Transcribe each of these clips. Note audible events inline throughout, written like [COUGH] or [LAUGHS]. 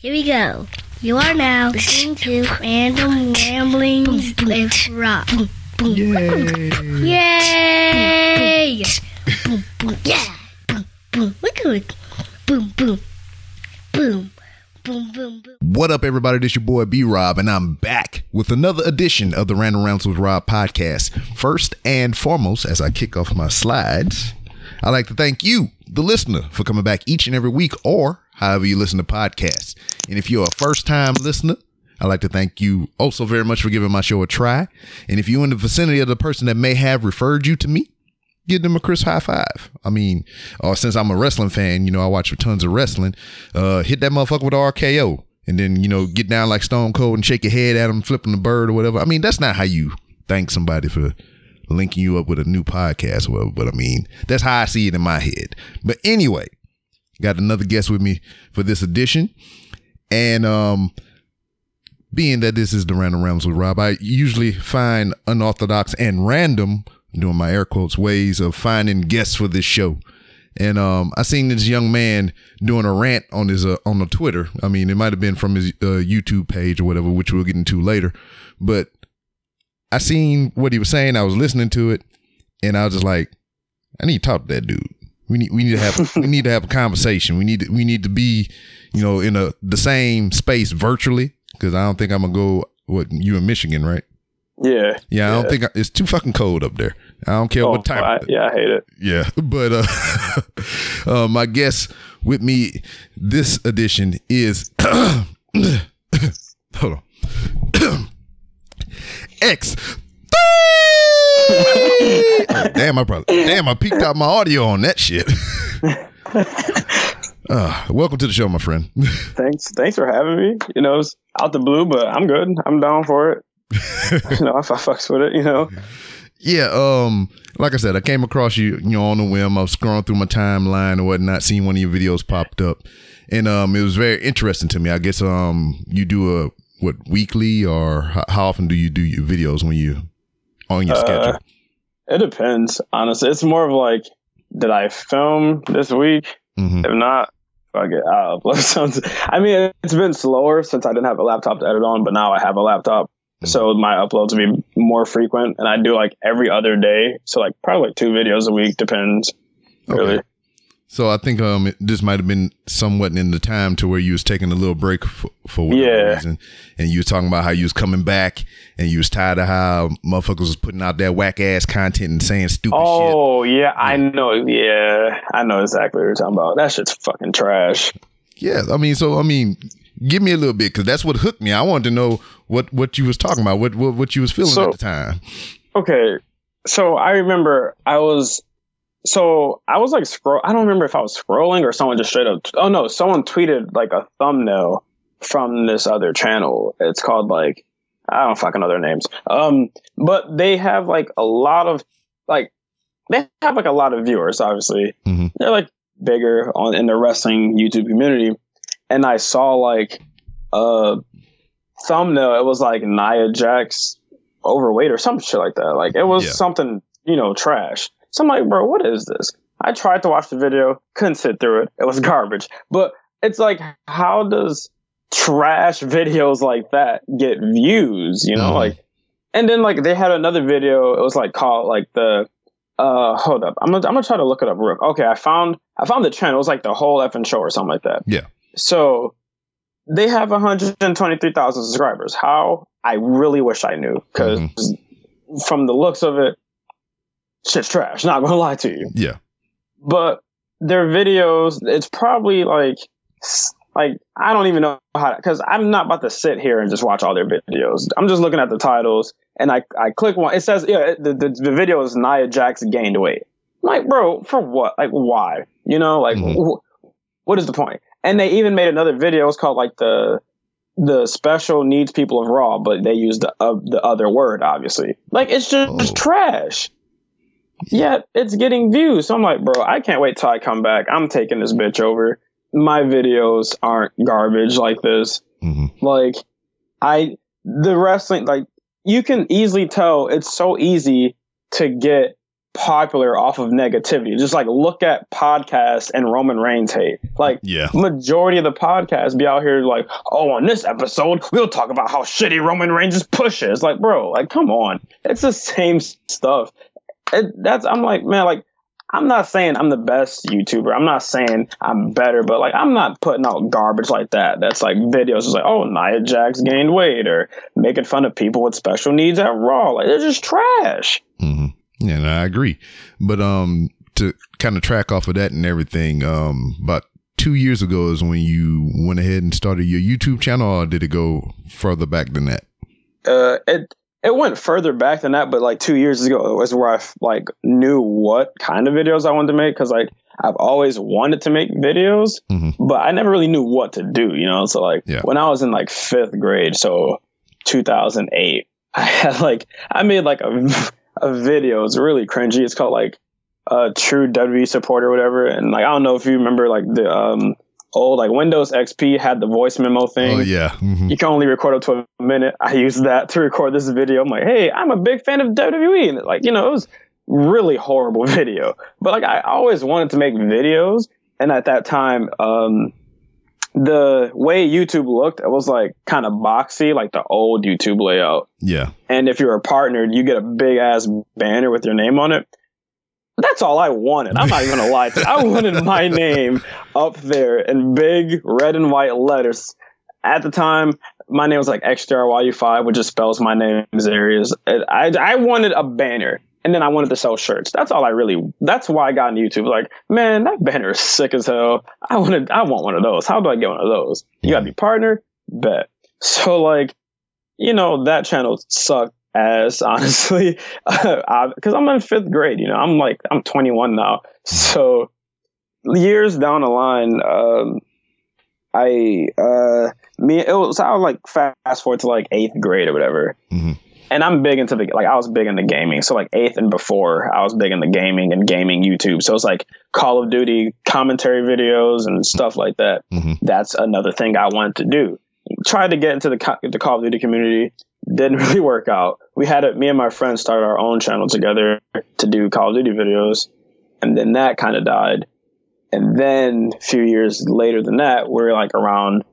Here we go. You are now listening to Random Ramblings with Rob. Yay! Yay! Boom, boom, yeah! Boom, boom. Look at it. Boom, boom. Boom. Boom, boom, boom. What up, everybody? This your boy B Rob, and I'm back with another edition of the Random Ramblings with Rob podcast. First and foremost, as I kick off my slides, I'd like to thank you, the listener, for coming back each and every week or however you listen to podcasts. And if you're a first time listener, I'd like to thank you also very much for giving my show a try. And if you're in the vicinity of the person that may have referred you to me, give them a Chris high five. I mean, uh, since I'm a wrestling fan, you know, I watch tons of wrestling. Uh, hit that motherfucker with RKO. And then, you know, get down like Stone Cold and shake your head at him, flipping the bird or whatever. I mean, that's not how you thank somebody for linking you up with a new podcast or whatever. But I mean, that's how I see it in my head. But anyway, got another guest with me for this edition. And um being that this is the random ramblings with Rob, I usually find unorthodox and random, doing my air quotes, ways of finding guests for this show. And um, I seen this young man doing a rant on his uh, on the Twitter. I mean, it might have been from his uh, YouTube page or whatever, which we'll get into later. But I seen what he was saying. I was listening to it, and I was just like, I need to talk to that dude. We need we need to have [LAUGHS] we need to have a conversation. We need to, we need to be, you know, in a the same space virtually because I don't think I'm gonna go. What you in Michigan, right? Yeah. Yeah, I don't think I, it's too fucking cold up there. I don't care Oh, what time. I, yeah, I hate it. Yeah, [LAUGHS] but uh, [LAUGHS] uh, my guest with me this edition is [COUGHS] [COUGHS] hold on [COUGHS] X. Oh, damn, I probably damn I peaked out my audio on that shit. uh, [LAUGHS] [LAUGHS] welcome to the show, my friend. [LAUGHS] Thanks, thanks for having me. You know, it's out the blue, but I'm good. I'm down for it. you know, if I fucks with it, you know. Yeah, um, like I said, I came across you, you know, on a whim. I was scrolling through my timeline or whatnot, seeing one of your videos popped up, and um, it was very interesting to me. I guess um, you do a what weekly or how often do you do your videos when you on your Uh, schedule? It depends, honestly. It's more of like, did I film this week? hmm If not, fuck it, I'll upload [LAUGHS] something. I mean, it's been slower since I didn't have a laptop to edit on, but now I have a laptop. So my uploads will be more frequent, and I do like every other day. So like probably like two videos a week, depends. Really. Okay. So I think um, this might have been somewhat in the time to where you was taking a little break for, for whatever Yeah. reason, and you was talking about how you was coming back, and you was tired of how motherfuckers was putting out that whack ass content and saying stupid shit. Oh yeah, I know. Yeah, I know exactly what you're talking about. That shit's fucking trash. Yeah, I mean, so I mean, give me a little bit because that's what hooked me. I wanted to know what what you was talking about, what what, what you was feeling So- at the time. Okay, so I remember I was, so I was like scroll. I don't remember if I was scrolling or someone just straight up. Oh no, someone tweeted like a thumbnail from this other channel. It's called like I don't fucking know their names. Um, but they have like a lot of like they have like a lot of viewers. Obviously, Mhm. they're like bigger on in the wrestling YouTube community. And I saw like a thumbnail. It was like Nia Jax overweight or some shit like that. Like it was Yeah. something, you know, trash. So I'm like, bro, what is this? I tried to watch the video, couldn't sit through it. It was [LAUGHS] garbage. But it's like, how does trash videos like that get views? You know, Mhm. like, and then like they had another video. It was like called like the. Uh, hold up. I'm gonna, I'm gonna try to look it up real. Okay, I found I found the channel. It was like the whole effing show or something like that. Yeah. So they have 123,000 subscribers. How? I really wish I knew because from the looks of it, shit's trash. Not gonna [LAUGHS] lie to you. Yeah, But their videos, it's probably like, like I don't even know how because I'm not about to sit here and just watch all their videos. I'm just looking at the titles and I I click one. It says yeah, the the, the video is Nia Jax gained weight. I'm like, bro, for what? Like, why? You know, like, Mhm. wh- what is the point? And they even made another video. It's called like the the special needs people of Raw, but they used the uh, the other word, obviously. Like, it's just Oh. trash. Yet it's getting views. So I'm like, bro, I can't wait till I come back. I'm taking this bitch over. My videos aren't garbage like this. hmm Like, I the wrestling like you can easily tell it's so easy to get popular off of negativity. Just like look at podcasts and Roman Reigns hate. Like Yeah. majority of the podcasts be out here like, oh, on this episode we'll talk about how shitty Roman Reigns' push is. Like, bro, like come on, it's the same stuff. It, that's I'm like, man, like I'm not saying I'm the best YouTuber. I'm not saying I'm better, but like I'm not putting out garbage like that. That's like videos like, oh, Nia Jax gained weight or making fun of people with special needs at Raw. Like it's just trash. Mm-hmm. Yeah, and I agree. But um, to kind of track off of that and everything, um, about two years ago is when you went ahead and started your YouTube channel, or did it go further back than that? uh, it it went further back than that, but like two years ago was where I like knew what kind of videos I wanted to make because like I've always wanted to make videos, Mhm. but I never really knew what to do. You know, so like Yeah. when I was in like fifth grade, so 2008, [LAUGHS] I had like I made like a [LAUGHS] a video. It's really cringy. It's called like a true WWE supporter or whatever, and like I don't know if you remember like the um old like Windows XP had the voice memo thing Oh yeah, hmm you can only record up to a minute. I used that to record this video. I'm like, hey, I'm a big fan of WWE. And like, you know, it was really horrible [LAUGHS] video. But like I always wanted to make videos. And at that time, um the way YouTube looked, it was like kind of boxy, like the old YouTube layout. yeah, And if you're a partner, you get a big ass banner with your name on it. That's all I wanted. I'm not even gonna lie to you. I [LAUGHS] wanted my name up there in big red and white letters. At the time, my name was like XJRYU5, which just spells my name Xeryus. I, I wanted a banner. And then I wanted to sell shirts. That's all I really. That's why I got into YouTube. Like, man, that banner is sick as hell. I wanted. I want one of those. How do I get one of those? You gotta be partner. Bet. So like, you know, that channel sucked ass, [LAUGHS] honestly, because I'm in fifth grade. You know, I'm like, I'm 21 now. So years down the line, um, I, uh, me, it was, I was like fast forward to like eighth grade or whatever. Mhm. And I'm big into the, like, I was big into gaming. So like eighth and before, I was big into gaming and gaming YouTube. So it's like Call of Duty commentary videos and stuff like that. Mhm. That's another thing I wanted to do. Tried to get into the, the Call of Duty community didn't [LAUGHS] really work out. We had it, me and my friends started our own channel together to do Call of Duty videos, and then that kind of died. And then a few years later than that, we're like around,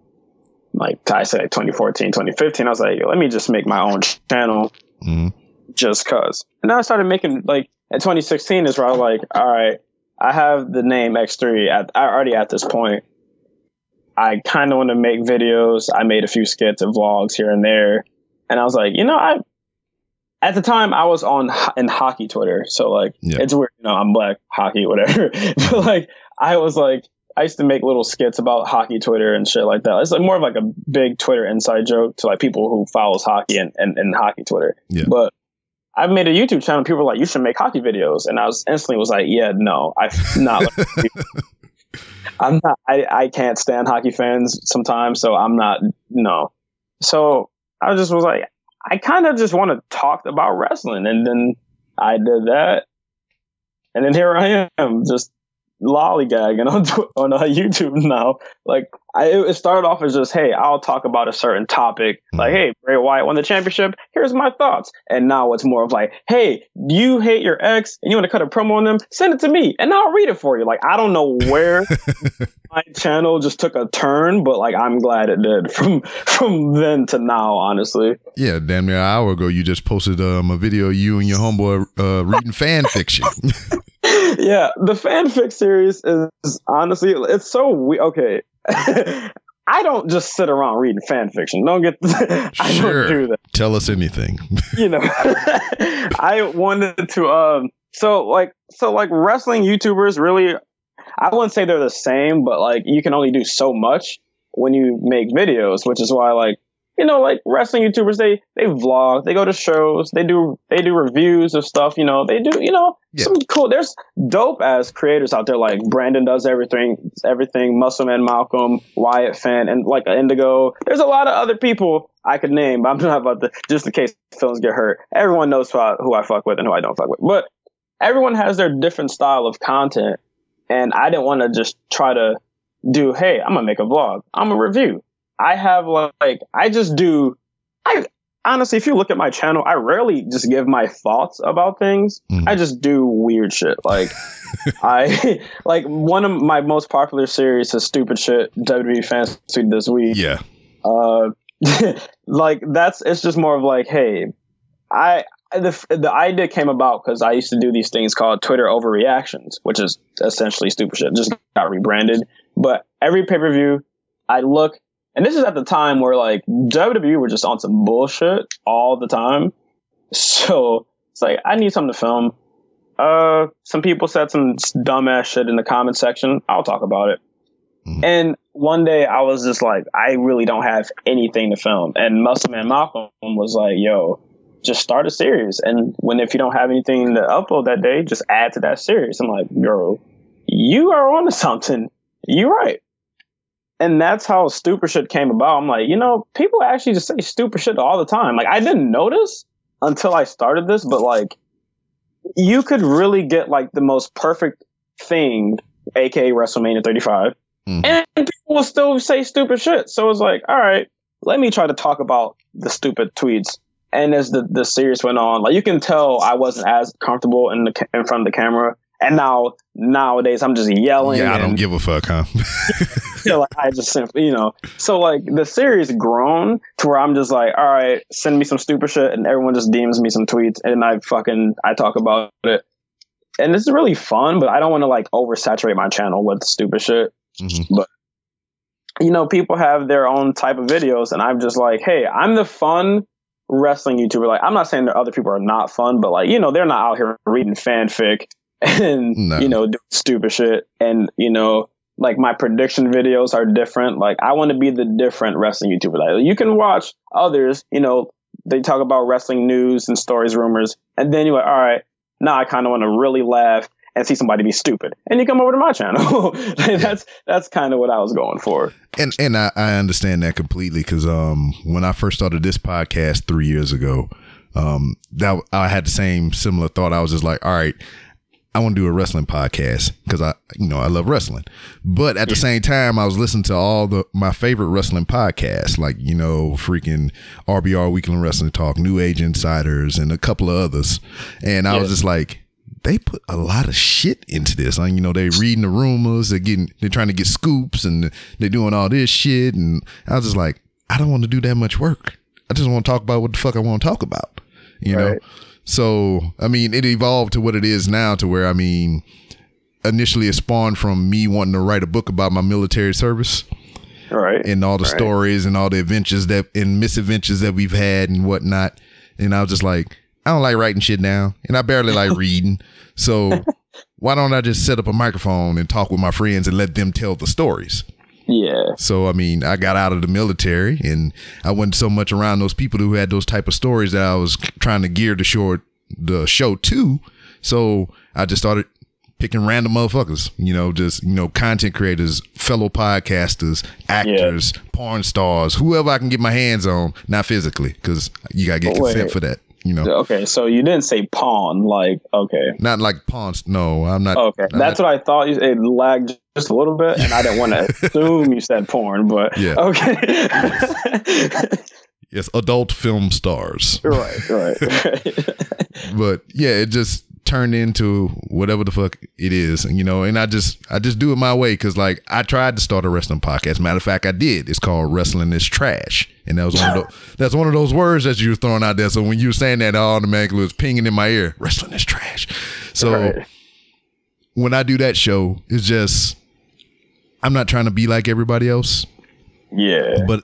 like I said, 2014, 2015. I was like, let me just make my own channel hmm just cause. And then I started making like in 2016 is where I was like, all right, I have the name X3 at I already at this point. I kind of want to make videos. I made a few skits and vlogs here and there, and I was like, you know, I at the time I was on in hockey Twitter, so like Yeah. it's weird, you know, I'm black hockey, whatever. [LAUGHS] but like I was like, I used to make little skits about hockey Twitter and shit like that. It's like more of like a big Twitter inside joke to like people who follows hockey and, and, and hockey Twitter. Yeah. But I made a YouTube channel. People were like, "You should make hockey videos," and I was instantly was like, "Yeah, no, I'm not." like- [LAUGHS] I'm not. I, I can't stand hockey fans sometimes, so I'm not. No. So I just was like, I kind of just want to talk about wrestling, and then I did that, and then here I am, just lollygagging [LAUGHS] on on uh, YouTube now. Like I, it started off as just, hey, I'll talk about a certain topic. Like, hey, Bray Wyatt won the championship. Here's my thoughts. And now it's more of like, hey, you hate your ex and you want to cut a promo on them? Send it to me and I'll read it for you. Like, I don't know where [LAUGHS] my channel just took a turn, but like, I'm glad it did [LAUGHS] from from then to now. Honestly, Yeah, damn near an hour ago, you just posted um, a video of you and your homeboy uh, reading fan fiction. Yeah, the fanfic series is honestly, it's so we okay. [LAUGHS] I don't just sit around reading fan fiction. Don't get, [LAUGHS] I Sure. don't do that. Tell us anything. [LAUGHS] you know i wanted to um so like so like wrestling youtubers really i wouldn't say they're the same but like you can only do so much when you make videos which is why like you know like wrestling youtubers they they vlog they go to shows they do they do reviews of stuff you know they do you know Yeah. some cool there's dope as creators out there like brandon does everything everything muscleman malcolm wyatt fan and like indigo. There's a lot of other people i could name but i'm not about to just in case films get hurt. Everyone knows who I, who I fuck with and who i don't fuck with. But everyone has their different style of content and i didn't want to just try to do hey i'm gonna make a vlog i'm a review i have like i just do i honestly, if you look at my channel, I rarely just give my thoughts about things. Mhm. I just do weird shit. Like [LAUGHS] I [LAUGHS] like one of my most popular series is stupid shit WWE fans tweet this week. Yeah. Uh, [LAUGHS] like that's it's just more of like, hey, I the the idea came about because I used to do these things called Twitter overreactions, which is essentially stupid shit. Just got rebranded, but every pay per view, I look, and this is at the time where like WWE were just on some bullshit all the time. So it's like I need something to film. Uh, some people said some dumbass shit in the comment section. I'll talk about it. Mhm. And one day I was just like, I really don't have anything to film. And Muscle Man Malcolm was like, yo, just start a series. And when if you don't have anything to upload that day, just add to that series. I'm like, yo, you are onto something. You're right. And that's how stupid shit came about. I'm like, you know, people actually just say stupid shit all the time. Like I didn't notice until I started this, but like you could really get like the most perfect thing, aka WrestleMania 35, Mhm. and people will still say stupid shit. So it's like, all right, let me try to talk about the stupid tweets. And as the, the series went on, like you can tell I wasn't as comfortable in the in front of the camera. And now nowadays I'm just yelling. Yeah, I don't and- give a fuck, huh? [LAUGHS] [LAUGHS] like I just simply, you know. So like the series grown to where I'm just like, all right, send me some stupid shit, and everyone just DMs me some tweets, and I fucking I talk about it, and this is really fun. But I don't want to like oversaturate my channel with stupid shit. Mhm. You know, people have their own type of videos, and I'm just like, hey, I'm the fun wrestling YouTuber. Like, I'm not saying that other people are not fun, but like, you know, they're not out here reading fanfic and No. you know doing stupid shit, and you know like my prediction videos are different. Like I want to be the different wrestling YouTuber. Like you can watch others, you know, they talk about wrestling news and stories, rumors, and then you're like, all right, now I kind of want to really laugh and see somebody be stupid, and you come over to my channel. [LAUGHS] that's that's kind of what I was going for. and and I, I understand that completely because um when I first started this podcast three years ago, um that I had the same similar thought. I was just like, all right, I want to do a wrestling podcast because I you know I love wrestling, but at the same time I was listening to all the my favorite wrestling podcasts like you know freaking RBR Weekly Wrestling Talk, New Age Insiders, and a couple of others, and I was just like. They put a lot of shit into this. Like, you know, they reading the rumors, they're getting, they're trying to get scoops, and they're doing all this shit. And I was just like, I don't want to do that much work. I just want to talk about what the fuck I want to talk about, you know? So, I mean, it evolved to what it is now to where, I mean, initially it spawned from me wanting to write a book about my military service All right. and all the stories and all the adventures that and misadventures that we've had and whatnot. And I was just like, I don't like writing shit down, and I barely like [LAUGHS] reading. So why don't I just set up a microphone and talk with my friends and let them tell the stories? Yeah. So I mean, I got out of the military, and I wasn't so much around those people who had those type of stories that I was trying to gear the show the show to. So I just started picking random motherfuckers, you know, just you know, content creators, fellow podcasters, actors, porn stars, whoever I can get my hands on, not physically, because you gotta get But wait. consent for that, you know. Okay, so you didn't say pawn, like okay. Not like pawns. No, I'm not. Okay, I'm that's not- what I thought. You- It lagged just a little bit, and I didn't want to [LAUGHS] assume you said porn, but Yeah. okay. yes, adult film stars. right, right, right. [LAUGHS] but yeah, it just turned into whatever the fuck it is, you know. And I just, I just do it my way because, like, I tried to start a wrestling podcast. Matter of fact, I did. It's called "Wrestling Is Trash," and that was one of those, [LAUGHS] that's one of those words that you were throwing out there. So when you were saying that, I automatically was pinging in my ear. Wrestling is trash. So Right. when I do that show, it's just I'm not trying to be like everybody else Yeah, but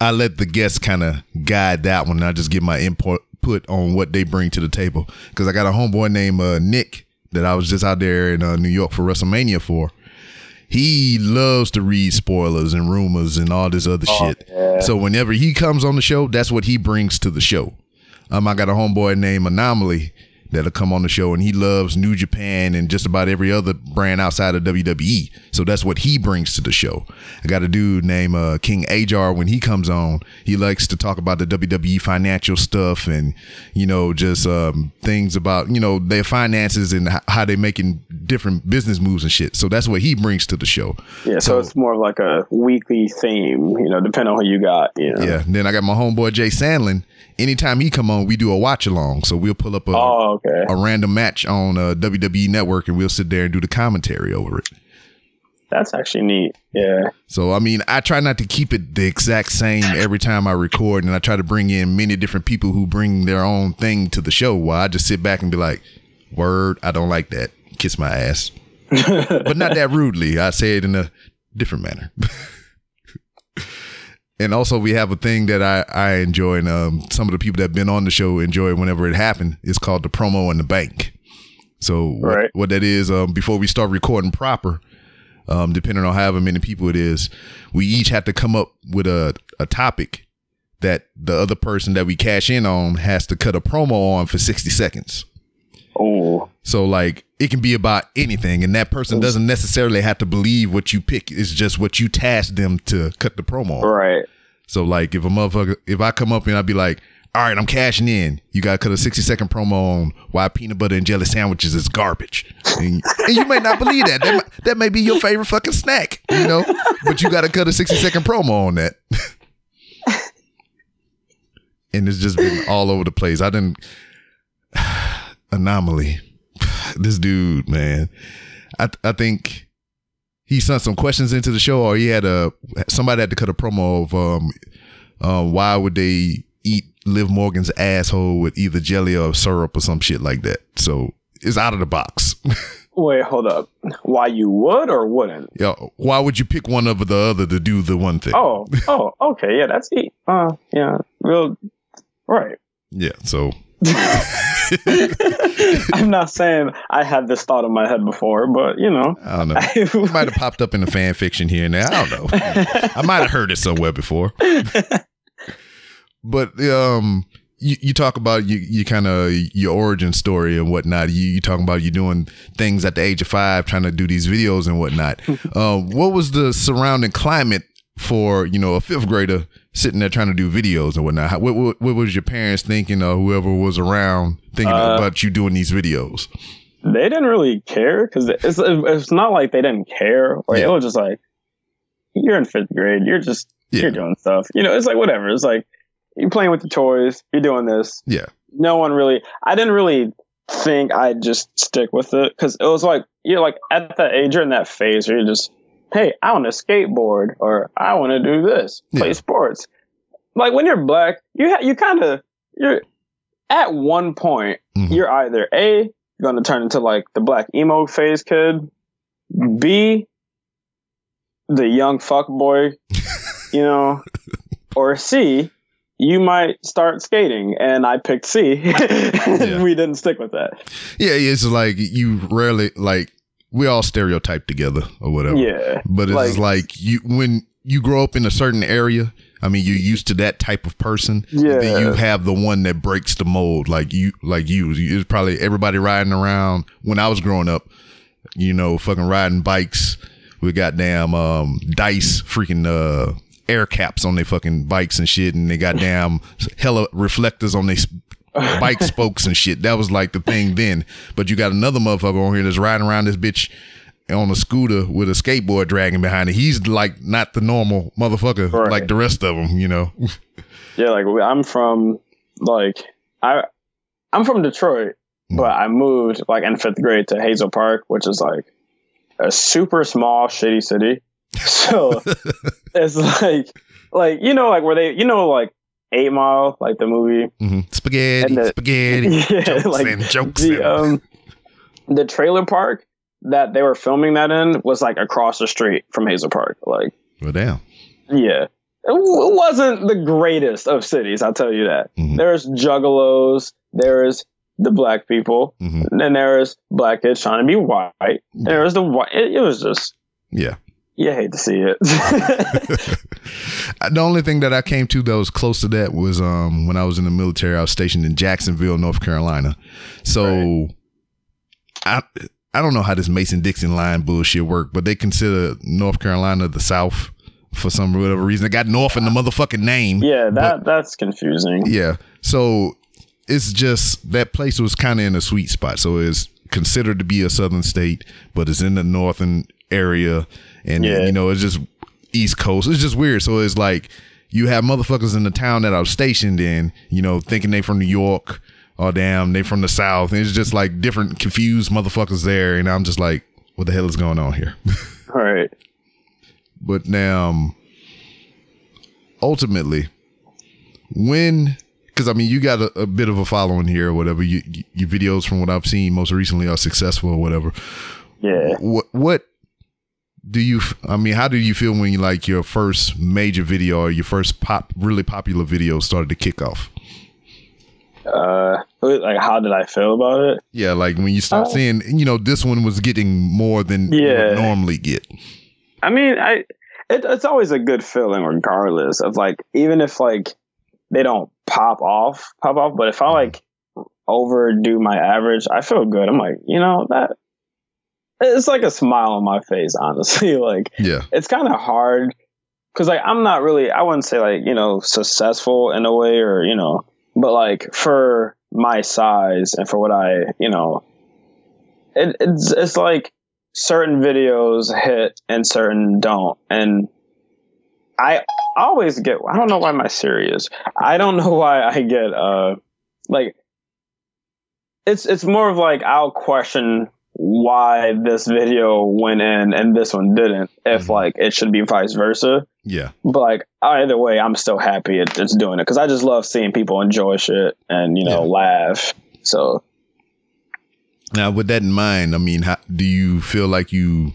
I let the guests kind of guide that one. I just give my input put on what they bring to the table. Because I got a homeboy named uh, Nick that I was just out there in uh, New York for WrestleMania for. He loves to read spoilers and rumors and all this other shit. yeah. So whenever he comes on the show, that's what he brings to the show. Um, I got a homeboy named Anomaly that'll come on the show, and he loves New Japan and just about every other brand outside of WWE. So that's what he brings to the show. I got a dude named uh, King Ajar. When he comes on, he likes to talk about the WWE financial stuff and you know just um, things about you know their finances and how they're making different business moves and shit. So that's what he brings to the show. Yeah, so, So- it's more of like a weekly theme, you know, depending on who you got. You know? Yeah. Then I got my homeboy Jay Sandlin. Anytime he come on, we do a watch along. So we'll pull up a, Oh, okay. a random match on uh, WWE Network and we'll sit there and do the commentary over it. That's actually neat. Yeah. So I mean, I try not to keep it the exact same every time I record, and I try to bring in many different people who bring their own thing to the show. While I just sit back and be like, "Word, I don't like that. Kiss my ass," [LAUGHS] but not that rudely. I say it in a different manner. [LAUGHS] and also, we have a thing that I I enjoy, and um, some of the people that have been on the show enjoy whenever it happened. It's called the promo in the bank. So what, Right. what that is, um, before we start recording proper, um, depending on however many people it is, we each have to come up with a, a topic that the other person that we cash in on has to cut a promo on for 60 seconds. Oh, So like it can be about anything and that person doesn't necessarily have to believe what you pick. It's just what you task them to cut the promo on. right. So like if a motherfucker if I come up and I'd be like, all right, I'm cashing in. You got to cut a 60 second promo on why peanut butter and jelly sandwiches is garbage. And, and you may not believe that. That, might- that may be your favorite fucking snack, you know? But you got to cut a 60 second promo on that. [LAUGHS] and it's just been all over the place. I didn't. [SIGHS] Anomaly. This dude, man. I, I think he sent some questions into the show, or he had a somebody had to cut a promo of um, uh, why would they eat Liv Morgan's asshole with either jelly or syrup or some shit like that. So it's out of the box. [LAUGHS] Wait, hold up. Why you would or wouldn't? yeah, why would you pick one over the other to do the one thing? Oh, oh, okay. Yeah, that's it. Uh, yeah, real. Right. Yeah, so [LAUGHS] [LAUGHS] I'm not saying I had this thought in my head before, but you know, I don't know. [LAUGHS] It might have popped up in the fan fiction here and there. I don't know. I might have heard it somewhere before. But um, you, you talk about you, you kind of your origin story and whatnot. You you talking about you doing things at the age of five, trying to do these videos and whatnot. um, [LAUGHS] what was the surrounding climate for you know a fifth grader sitting there trying to do videos and whatnot? How, what, what what was your parents thinking or whoever was around thinking Uh, about you doing these videos? they didn't really care because it's it's not like they didn't care. Or Yeah. it was just like you're in fifth grade, you're just Yeah. you're doing stuff. You know, it's like whatever. It's like you're playing with the toys, you're doing this. Yeah. No one really. I didn't really think I'd just stick with it because it was like you're like at that age, you're in that phase where you're just, hey, I want to skateboard or I want to do this, play Yeah. sports. Like when you're black, you ha- you kind of you're at one point Mhm. you're either a going to turn into like the black emo phase kid, b the young fuck boy, [LAUGHS] you know, or c you might start skating and I picked C. [LAUGHS] Yeah. we didn't stick with that. Yeah, it's like you rarely like we all stereotype together or whatever. Yeah. But it's like, you when you grow up in a certain area, I mean, you're used to that type of person. and Then Yeah. you have the one that breaks the mold, like you, like you. It's probably everybody riding around when I was growing up. You know, fucking riding bikes with goddamn um, dice, freaking uh, air caps on their fucking bikes and shit, and they got damn hella reflectors on their [LAUGHS] bike spokes and shit. That was like the thing then. But you got another motherfucker on here that's riding around this bitch on a scooter with a skateboard dragging behind it. He's like not the normal motherfucker Right. like the rest of them, you know. [LAUGHS] Yeah, like I'm from like I I'm from Detroit, hmm. but I moved like in fifth grade to Hazel Park, which is like a super small shitty city. [LAUGHS] So it's like like you know like where they you know like Eight Mile like the movie hmm Spaghetti, the- spaghetti, [LAUGHS] yeah jokes like and jokes. the um the trailer park that they were filming that in was like across the street from Hazel Park like well, damn. yeah. It w- wasn't the greatest of cities, I'll tell you that. Mhm. There's juggalos, there's the black people, Mhm. and then there's black kids trying to be white. There's the white. It, it was just, Yeah. You hate to see it. [LAUGHS] the only thing that I came to that was close to that was um when I was in the military. I was stationed in Jacksonville, North Carolina. So Right. I I don't know how this Mason Dixon line bullshit work, but they consider North Carolina the South for some whatever reason. They got North in the motherfucking name. yeah, that that's confusing. Yeah. So it's just that place was kind of in a sweet spot. So it's considered to be a southern state, but it's in the northern area. And, Yeah. you know, it's just East Coast. It's just weird. So it's like you have motherfuckers in the town that I was stationed in, you know, thinking they from New York Oh damn, they from the South. And it's just like different confused motherfuckers there. And I'm just like, what the hell is going on here? All [LAUGHS] right. But now, um, ultimately, when because I mean, you got a, a bit of a following here, or whatever. You, you, your videos, from what I've seen, most recently are successful, or whatever. Yeah. What what do you? i mean, how do you feel when you like your first major video or your first pop, really popular video started to kick off? Uh, like, how did I feel about it? Yeah, like when you start Oh. seeing, you know, this one was getting more than you Yeah. would normally get. I mean, I it, it's always a good feeling, regardless of like, even if like they don't pop off, pop off. But if I like overdo my average, I feel good. I'm like, you know, that it's like a smile on my face, honestly. [LAUGHS] like, Yeah, it's kind of hard because like I'm not really, I wouldn't say like you know successful in a way or you know, but like for my size and for what I you know, it, it's it's like certain videos hit and certain don't, and I always get I don't know why my serious I don't know [LAUGHS] why I get uh like it's it's more of like I'll question why this video went in and this one didn't if Mhm. like it should be vice versa yeah, but like either way i'm still happy it, it's doing it because i just love seeing people enjoy shit and you know Yeah. laugh so Now, with that in mind, I mean, how, do you feel like you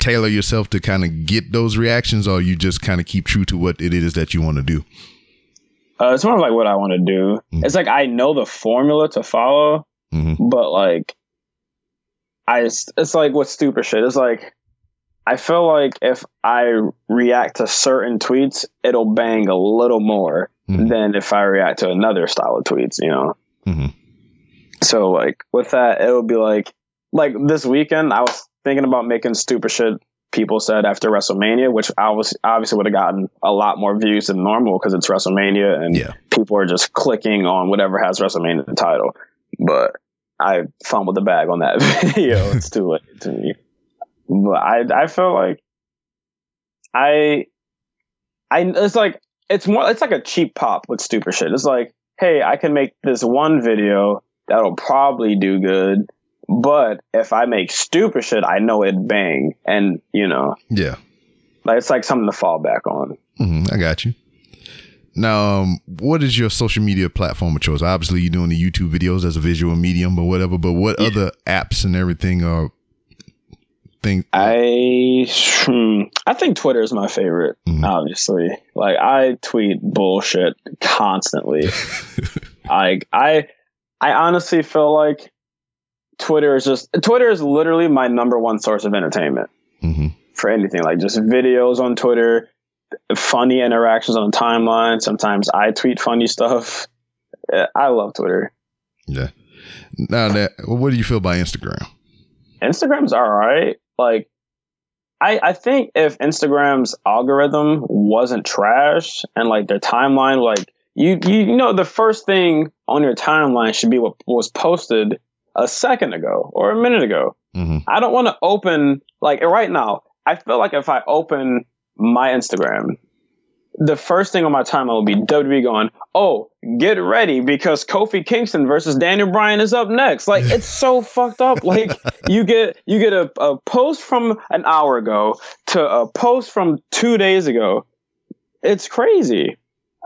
tailor yourself to kind of get those reactions, or you just kind of keep true to what it is that you want to do? uh, it's more of like what i want to do Mhm. it's like i know the formula to follow hmm but like i it's it's like with stupid shit it's like i feel like if i react to certain tweets it'll bang a little more Mhm. than if i react to another style of tweets you know hmm So like with that, it would be like like this weekend. I was thinking about making stupid shit people said after WrestleMania, which I was obviously would have gotten a lot more views than normal because it's WrestleMania and Yeah. people are just clicking on whatever has WrestleMania in the title. But I fumbled the bag on that [LAUGHS] video. it's too late to me. But I I feel like I I it's like it's more it's like a cheap pop with stupid shit. It's like, hey, I can make this one video that'll probably do good, but if I make stupid shit, I know it bang, and you know, Yeah. like it's like something to fall back on. hmm I got you. Now, um, what is your social media platform of choice? Obviously, you're doing the YouTube videos as a visual medium, or whatever. But what Yeah. other apps and everything are things? I hmm, I think Twitter is my favorite. Mhm. Obviously, like I tweet bullshit constantly. [LAUGHS] Like I, I honestly feel like Twitter is just Twitter is literally my number one source of entertainment hmm for anything. Like just videos on Twitter, funny interactions on the timeline. Sometimes I tweet funny stuff. [LAUGHS] I love Twitter. Yeah. Now that, what do you feel about Instagram? Instagram's all right. Like, I I think if Instagram's algorithm wasn't trash and like their timeline, like you you know the first thing on your timeline should be what was posted a second ago or a minute ago. hmm I don't want to open like right now. I feel like if I open my Instagram, the first thing on my timeline will be WWE going, "Oh, get ready because Kofi Kingston versus Daniel Bryan is up next." Like it's so [LAUGHS] fucked up. Like you get you get a, a post from an hour ago to a post from two days ago. It's crazy.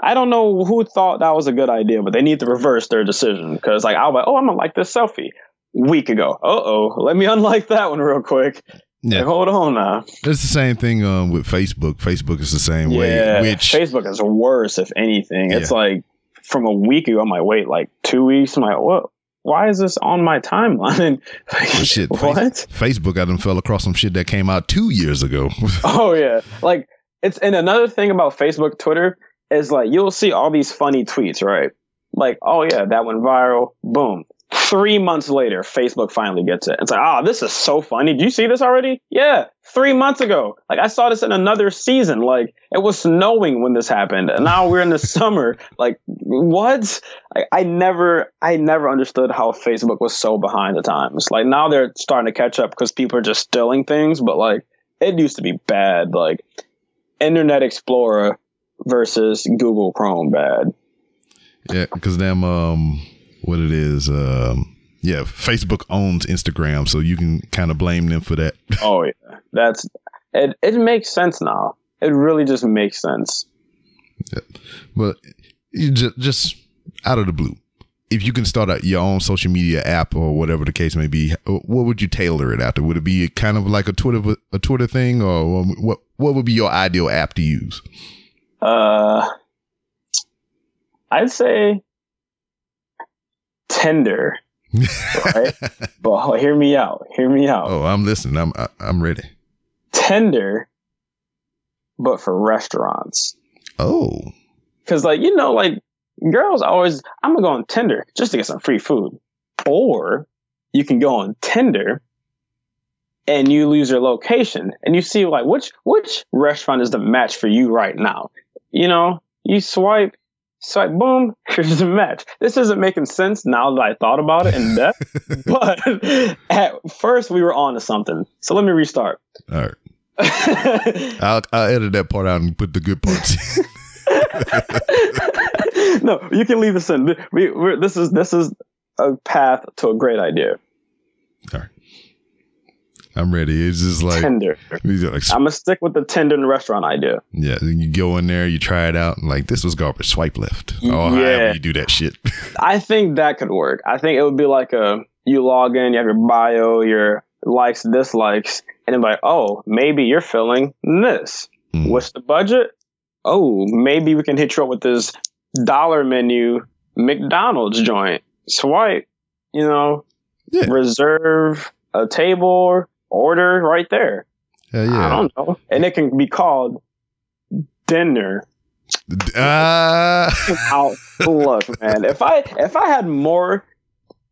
I don't know who thought that was a good idea, but they need to reverse their decision because like I was like, "Oh, I'm gonna like this selfie." Week ago. Uh oh. Let me unlike that one real quick. Yeah. Like, hold on now. It's the same thing um, with Facebook. Facebook is the same way. Yeah, Which Facebook is worse, if anything. It's like from a week ago, I'm like, wait, like two weeks? I'm like, what? why is this on my timeline? [LAUGHS] like, Well, shit, [LAUGHS] what? Face- Facebook, I done fell across some shit that came out two years ago. [LAUGHS] Oh yeah, like it's and another thing about Facebook, Twitter is like you'll see all these funny tweets, right? Like, oh yeah, that went viral. Boom. Three months later, Facebook finally gets it. It's like, ah, this is so funny. Did you see this already? Yeah, three months ago. Like I saw this in another season. Like it was snowing when this happened, and now we're in the [LAUGHS] summer. Like what? I, I never, I never understood how Facebook was so behind the times. Like now they're starting to catch up because people are just stealing things, but like it used to be bad. Like Internet Explorer versus Google Chrome bad. yeah, because them, um, what it is, um, yeah, Facebook owns Instagram, so you can kind of blame them for that. [LAUGHS] Oh yeah, that's it. It makes sense now. It really just makes sense. Yeah. But you just, just out of the blue, if you can start a, your own social media app or whatever the case may be, what would you tailor it after? Would it be kind of like a Twitter a Twitter thing, or what? What would be your ideal app to use? Uh, I'd say Tinder. Right? [LAUGHS] but hear me out. Hear me out. oh, I'm listening. I'm I, I'm ready. Tinder, but for restaurants. Oh, Cause like, you know, like girls always, I'm gonna go on Tinder just to get some free food. Or you can go on Tinder and you lose your location and you see like which, which restaurant is the match for you right now? You know, you swipe, swipe, boom, [LAUGHS] here's the match. This isn't making sense now that I thought about it in [LAUGHS] depth, but [LAUGHS] at first we were on to something. So let me restart. all right. I'll I'll edit that part out and put the good parts. in. no, you can leave this in. We, we're, this is this is a path to a great idea. I'm ready. It's just like, are like I'm gonna stick with the Tinder and restaurant idea. yeah. You go in there, you try it out, and like this was garbage. Swipe left. Oh, yeah. you do that shit. [LAUGHS] I think that could work. I think it would be like a you log in, you have your bio, your likes, dislikes, and then like, oh, maybe you're feeling this. Mm. What's the budget? Oh, maybe we can hit you up with this dollar menu McDonald's joint. Swipe, you know, Yeah. reserve a table, order right there. Hell I don't know. And it can be called dinner. Ah. Out. Look, man, if I if I had more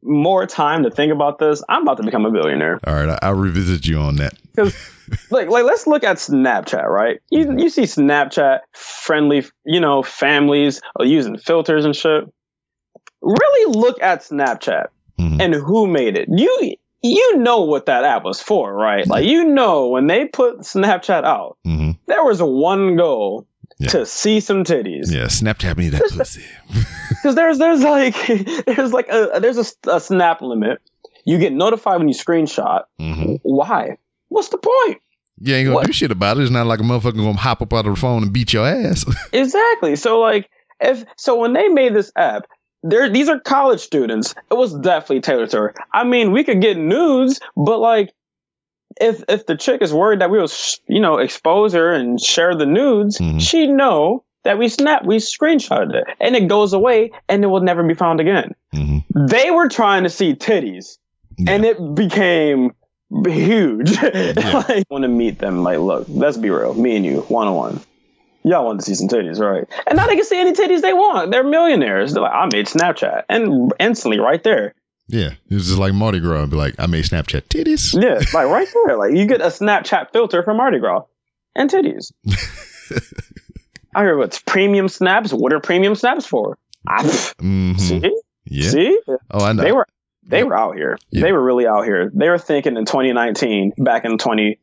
more time to think about this, I'm about to become a billionaire. all right. I'll revisit you on that. Because, [LAUGHS] like like let's look at Snapchat, right? You you see Snapchat friendly, you know, families using filters and shit. Really look at Snapchat Mhm. and who made it. You you know what that app was for, right? Like you know when they put Snapchat out, hmm there was one goal Yeah. to see some titties. Yeah. Snapchat me that pussy. [LAUGHS] Because there's there's like [LAUGHS] there's like a there's a, a snap limit. You get notified when you screenshot. hmm Why? What's the point? You ain't gonna What? do shit about it. It's not like a motherfucker gonna hop up out of the phone and beat your ass. [LAUGHS] Exactly. So like if so when they made this app, there these are college students. It was definitely tailored to her. I mean, we could get nudes, but like if if the chick is worried that we will sh- you know expose her and share the nudes, Mhm. she know that we snap we screenshotted it and it goes away and it will never be found again. hmm They were trying to see titties and it became huge. [LAUGHS] like, want to meet them. Like, look, let's be real. Me and you, one on one. Y'all want to see some titties, right? And now they can see any titties they want. They're millionaires. They're like, I made Snapchat, and instantly, right there, Yeah. It's just like Mardi Gras. and Be like, I made Snapchat titties. yeah, like right there, like you get a Snapchat filter from Mardi Gras and titties. [LAUGHS] I hear what's premium snaps. What are premium snaps for? I, hmm See, Yeah. see, Oh, I know. they were they were out here. Yeah. They were really out here. They were thinking in 2019, back in 20,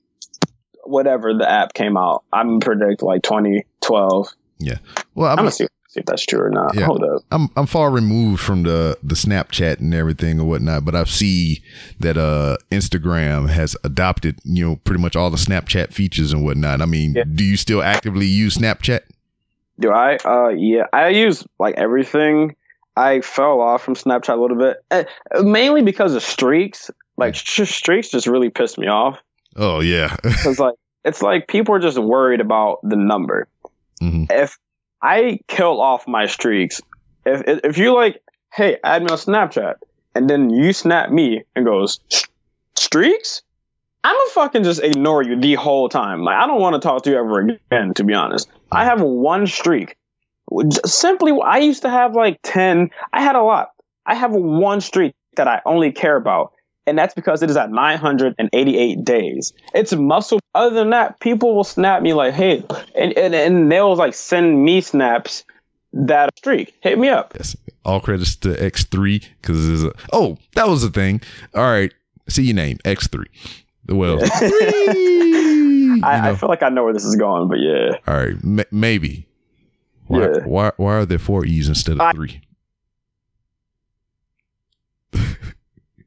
whatever the app came out. I'm predict like 2012. Yeah. well, I'm I'm, gonna see, see if that's true or not. Yeah. Hold up. I'm I'm far removed from the the Snapchat and everything or whatnot, but I see that uh Instagram has adopted you know pretty much all the Snapchat features and whatnot. I mean, Yeah. do you still actively use Snapchat? Do I? Uh, yeah, I use like everything. I fell off from Snapchat a little bit, uh, mainly because of streaks. Like sh- streaks just really pissed me off Oh yeah, [LAUGHS] because like it's like people are just worried about the number. Mhm. If I kill off my streaks, if if you like, hey, add me on Snapchat, and then you snap me and goes streaks. I'm gonna fucking just ignore you the whole time. Like I don't want to talk to you ever again. To be honest, I have one streak. Simply, I used to have like ten. I had a lot. I have one streak that I only care about, and that's because it is at 988 days. It's muscle. Other than that, people will snap me like, "Hey," and and, and they'll like send me snaps that streak. Hit me up. Yes. All credits to X3 because oh, that was the thing. All right. See your name, X3. Well, three, [LAUGHS] I, I, feel like I know where this is going, but yeah. All right, M- maybe. Why, yeah. why, why are there four E's instead of I, three? [LAUGHS]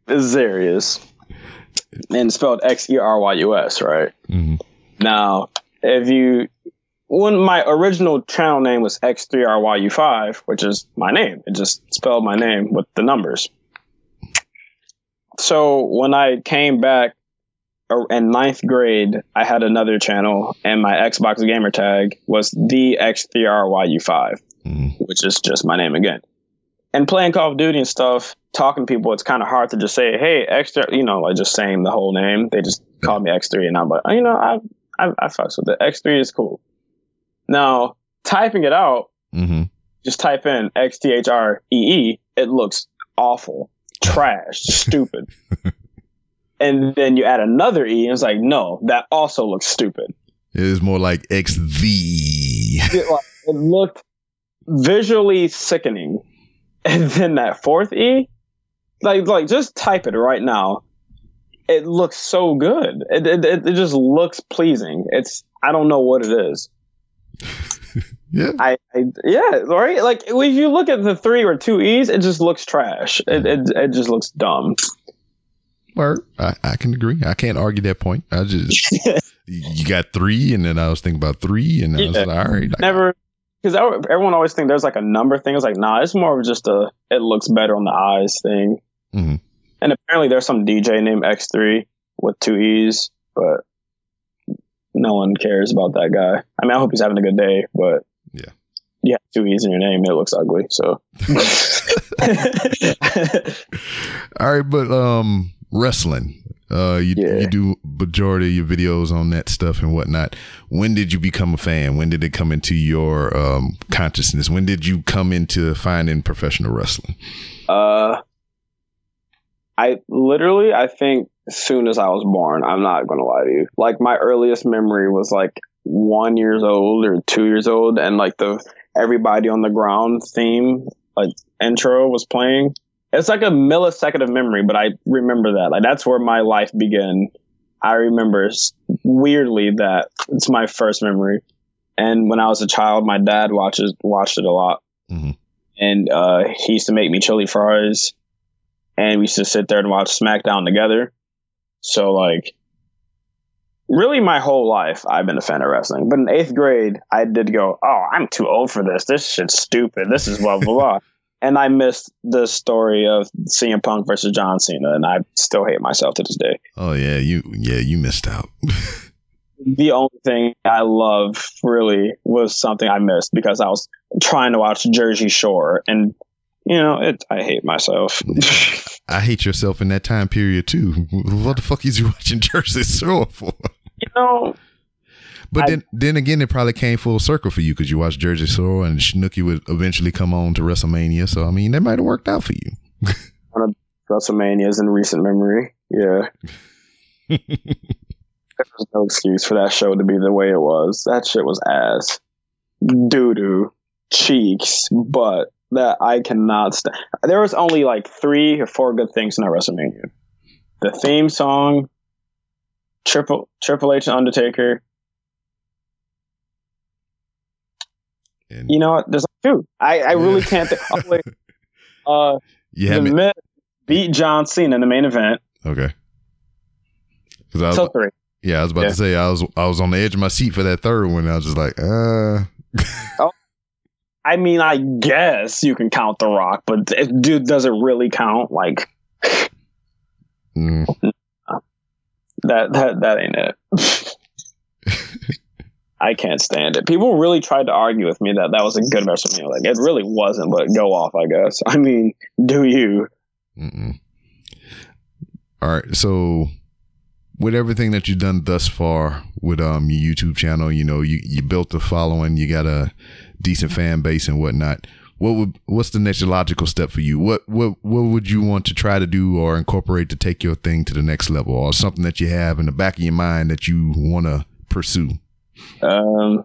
Xeryus. And spelled X E R Y U S, right? Mm-hmm. Now, if you when my original channel name was X3RYU5, which is my name, it just spelled my name with the numbers. So when I came back in ninth grade, I had another channel, and my Xbox gamer tag was the X3RYU5, mm. which is just my name again. And playing Call of Duty and stuff, talking to people, it's kind of hard to just say, "Hey, extra," you know, like just saying the whole name. They just call me X3, and I'm like, oh, you know, I I, I fucks with it. X3 is cool. Now, typing it out, mm-hmm. just type in X T H R E E. It looks awful, trash, [LAUGHS] stupid. And then you add another E, and it's like, no, that also looks stupid. It is more like XV. it, like, it looked visually sickening. [LAUGHS] And then that fourth E, like, like just type it right now. It looks so good. It, it, it just looks pleasing. It's, I don't know what it is. [LAUGHS] yeah. I, I, yeah, right. Like if you look at the three or two E's, it just looks trash. It it, it just looks dumb. Word, I, I can agree. I can't argue that point. I just [LAUGHS] you got three, and then I was thinking about three, and I yeah. was like, all right, never. Because everyone always think there's like a number thing. It's like, nah, it's more of just a it looks better on the eyes thing. Mm-hmm. And apparently, there's some DJ named X3 with two E's, but no one cares about that guy. I mean, I hope he's having a good day, but yeah, you have two E's in your name, it looks ugly. So, [LAUGHS] [LAUGHS] all right, but um, wrestling. Uh, you yeah. you do majority of your videos on that stuff and whatnot. When did you become a fan? When did it come into your um consciousness? When did you come into finding professional wrestling? Uh, I literally, I think as soon as I was born. I'm not going to lie to you. Like my earliest memory was like one years old or two years old, and like the everybody on the ground theme like intro was playing. It's like a millisecond of memory, but I remember that. Like that's where my life began. I remember weirdly that it's my first memory. And when I was a child, my dad watches watched it a lot, mm-hmm. and uh, he used to make me chili fries, and we used to sit there and watch SmackDown together. So like really my whole life I've been a fan of wrestling. But in eighth grade, I did go, Oh, I'm too old for this. This shit's stupid. This is blah blah blah. [LAUGHS] and I missed the story of CM Punk versus John Cena, and I still hate myself to this day. Oh yeah, you yeah, you missed out. [LAUGHS] the only thing I love really was something I missed because I was trying to watch Jersey Shore and you know, it I hate myself. [LAUGHS] I hate yourself in that time period too. What the fuck is you watching [LAUGHS] Jersey Shore for? You know. But I, then, then again, it probably came full circle for you because you watched Jersey Shore and Snooki would eventually come on to WrestleMania. So I mean, that might have worked out for you. [LAUGHS] One of WrestleManias in recent memory, yeah. There's no excuse for that show to be the way it was. That shit was ass, doo doo, cheeks, butt that I cannot stand. There was only like three or four good things in that WrestleMania: the theme song, Triple Triple H and Undertaker. And you know what? There's like two. I, I really can't. [LAUGHS] Uh, yeah, the Miz beat John Cena in the main event. Okay. Because I was, so three. Yeah, I was about yeah. to say I was I was on the edge of my seat for that third one. I was just like, uh. oh, I mean, I guess you can count The Rock, but if, dude, does it really count? Like, mm. that that that ain't it. I can't stand it. People really tried to argue with me that that was a good WrestleMania. Like, it really wasn't, but go off, I guess. [LAUGHS] I mean, do you? Mm-mm. All right. So with everything that you've done thus far with um your YouTube channel, you know, you, you built a following, you got a decent fan base and whatnot. What would what's the next logical step for you? What what what would you want to try to do or incorporate to take your thing to the next level, or something that you have in the back of your mind that you want to pursue? Um,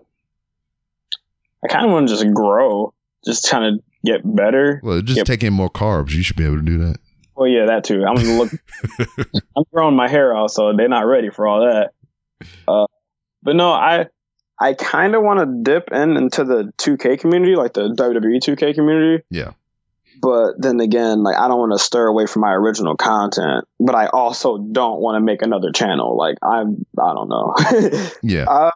I kind of want to just grow, just kind of get better. Well, just Yep. take in more carbs. You should be able to do that. Well, yeah, that too. I'm look. [LAUGHS] I'm growing my hair out, so they're not ready for all that. Uh, but no, I I kind of want to dip in into the 2K community, like the WWE 2K community. Yeah. But then again, like I don't want to stir away from my original content, but I also don't want to make another channel. Like I'm, I don't know. [LAUGHS] Yeah.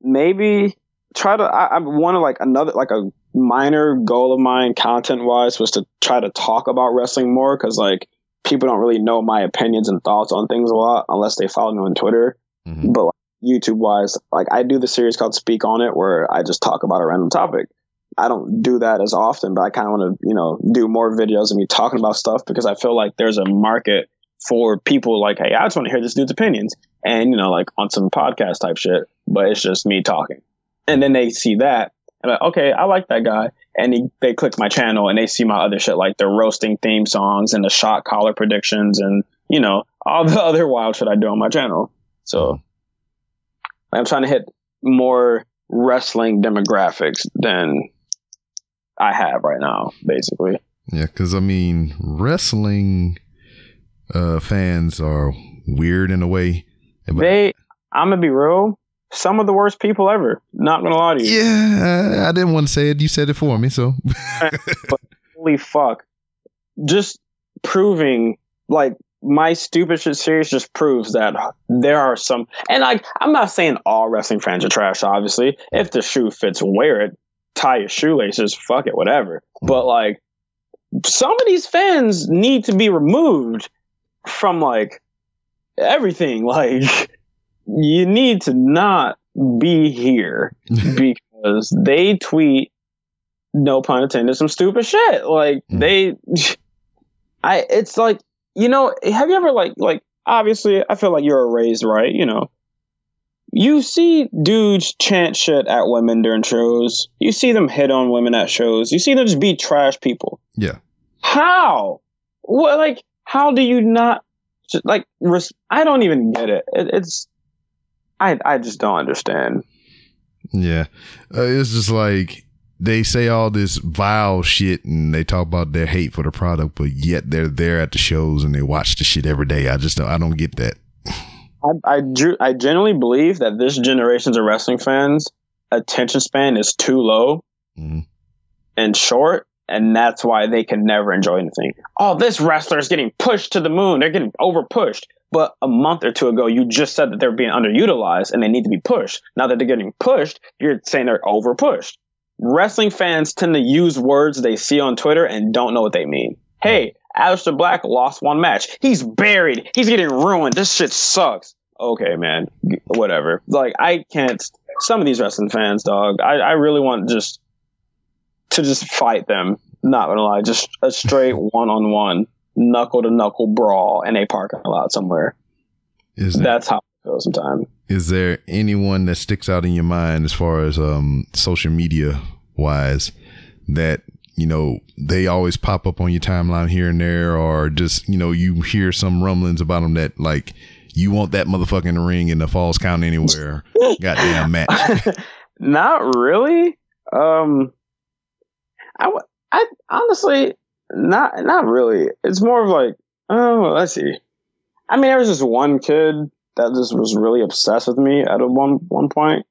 maybe try to I, I want to like another like a minor goal of mine content wise was to try to talk about wrestling more because like people don't really know my opinions and thoughts on things a lot unless they follow me on twitter. Mhm. but like, youtube wise like i do the series called speak on it where i just talk about a random topic. I don't do that as often but i kind of want to you know do more videos of me talking about stuff because i feel like there's a market for people like hey i just want to hear this dude's opinions. And you know like on some podcast type shit but it's just me talking. And then they see that and like okay i like that guy. And he, they click my channel and they see my other shit like the roasting theme songs and the shot collar predictions and you know all the [LAUGHS] other wild shit i do on my channel. So i'm trying to hit more wrestling demographics than i have right now basically. Yeah, because I mean, wrestling uh, fans are weird in a way. But- they i'm gonna be real some of the worst people ever. Not gonna lie to you. Yeah, I didn't want to say it. You said it for me, so. [LAUGHS] Holy fuck. Just proving like my stupid shit series just proves that there are some and like i'm not saying all wrestling fans are trash obviously. If the shoe fits wear it. Tie your shoelaces fuck it whatever. But mm-hmm. like some of these fans need to be removed from like everything [LAUGHS] like you need to not be here [LAUGHS] because they tweet no pun intended some stupid shit. Like Mm. they [LAUGHS] i it's like you know have you ever like like obviously i feel like you're raised right you know. You see dudes chant shit at women during shows. You see them hit on women at shows. You see them just be trash people. Yeah, how? What like how do you not like res- i don't even get it. it it's i i just don't understand yeah. Uh, it's just like they say all this vile shit and they talk about their hate for the product, but yet they're there at the shows and they watch the shit every day. I just don't. I don't get that. I, I, drew, I genuinely believe that this generation's of wrestling fans attention span is too low Mhm. and short, and that's why they can never enjoy anything. Oh, this wrestler is getting pushed to the moon. They're getting over pushed. But a month or two ago, you just said that they're being underutilized and they need to be pushed. Now that they're getting pushed, you're saying they're over pushed. Wrestling fans tend to use words they see on Twitter and don't know what they mean. Hey, Aleister Black lost one match. He's buried. He's getting ruined. This shit sucks. Okay, man. Whatever. Like, I can't. Some of these wrestling fans, dog, I, I really want just to just fight them. Not gonna lie, just a straight one on one, knuckle to knuckle brawl in a parking lot somewhere. Is there, That's how it feels sometimes. is there anyone that sticks out in your mind as far as um social media wise that you know they always pop up on your timeline here and there, or just you know you hear some rumblings about them that like you want that motherfucking ring in the Falls Count Anywhere goddamn match. [LAUGHS] not really. Um, I, w- I honestly not not really. It's more of like oh, let's see. I mean, there was just one kid that just was really obsessed with me at a one one point.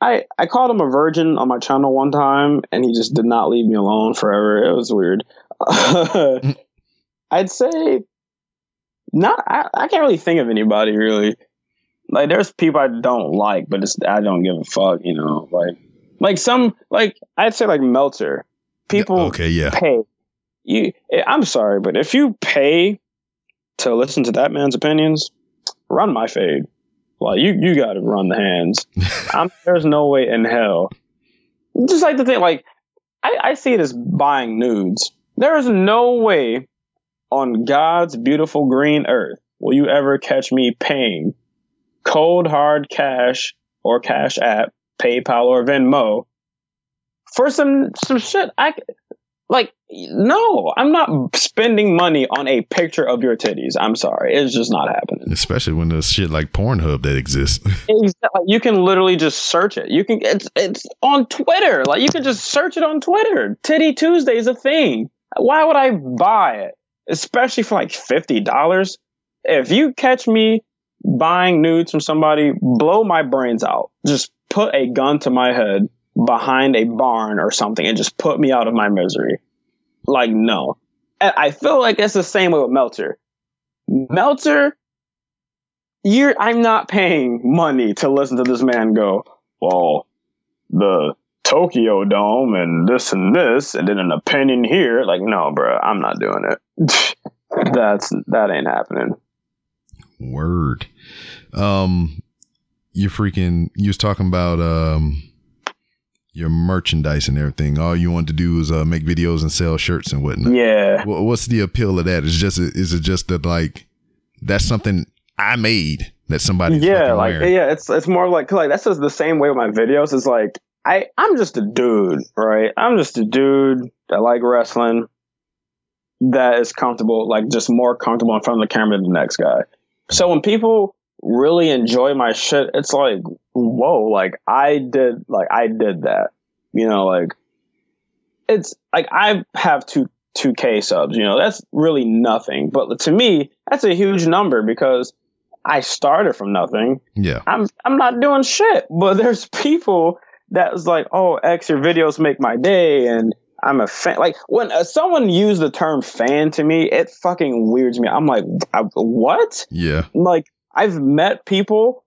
I I called him a virgin on my channel one time, and he just did not leave me alone forever. It was weird. [LAUGHS] I'd say not. I, I can't really think of anybody really. Like, there's people I don't like, but it's I don't give a fuck. You know, like like some like I'd say like Meltzer. People okay, yeah, pay you. Eh, I'm sorry, but if you pay to listen to that man's opinions, run my fade. Like you, you got to run the hands. [LAUGHS] I'm, there's no way in hell. Just like the thing, like I, I see it as buying nudes. There is no way on God's beautiful green earth will you ever catch me paying cold hard cash or cash app, PayPal or Venmo for some some shit I like no, I'm not spending money on a picture of your titties. I'm sorry, it's just not happening. Especially when there's shit like Pornhub that exists. [LAUGHS] Exactly. You can literally just search it. You can it's it's on Twitter. Like you can just search it on Twitter. Titty Tuesday is a thing. Why would I buy it? Especially for like fifty dollars. If you catch me buying nudes from somebody, blow my brains out. Just put a gun to my head behind a barn or something and just put me out of my misery. Like, no. I feel like it's the same way with Meltzer. Meltzer, you're I'm not paying money to listen to this man go, well, the Tokyo Dome and this and this, and then an opinion here. Like, no, bro, I'm not doing it. [LAUGHS] That's that ain't happening. Word. Um, you freaking. You was talking about um your merchandise and everything. All you want to do is uh, make videos and sell shirts and whatnot. Yeah. Wha- What's the appeal of that? Is just is it just that like that's something I made that somebody yeah, like yeah, it's it's more like like that's just the same way with my videos. Is like I I'm just a dude, right? I'm just a dude that like wrestling, that is comfortable, like just more comfortable in front of the camera than the next guy. So when people really enjoy my shit, it's like whoa, like I did, like I did that, you know, like it's like I have two two K subs, you know, that's really nothing, but to me, that's a huge number because I started from nothing. yeah, I'm I'm not doing shit. But there's people that was like, oh, X, your videos make my day, and I'm a fan. Like when uh, someone used the term fan to me, it fucking weirds me. I'm like, what? yeah, Like I've met people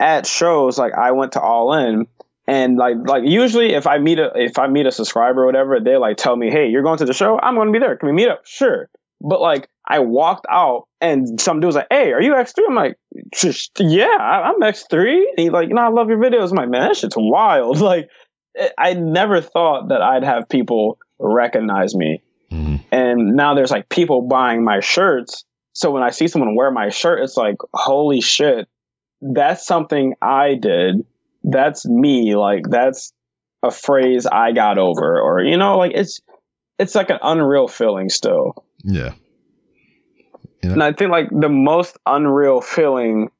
at shows. Like I went to All In. And like like usually if I meet a if I meet a subscriber or whatever, they like tell me, Hey, you're going to the show? I'm gonna be there. Can we meet up? Sure. But like I walked out and some dude was like, Hey, are you X3? I'm like, yeah, I'm X3. And he's like, you know, I love your videos. I'm like, man, that shit's wild. [LAUGHS] Like I- I never thought that I'd have people recognize me. Mhm. And now there's like people buying my shirts. So when I see someone wear my shirt, it's like, holy shit, that's something I did. That's me. Like that's a phrase I got over, or you know, like it's it's like an unreal feeling still. yeah. And I think like the most unreal feeling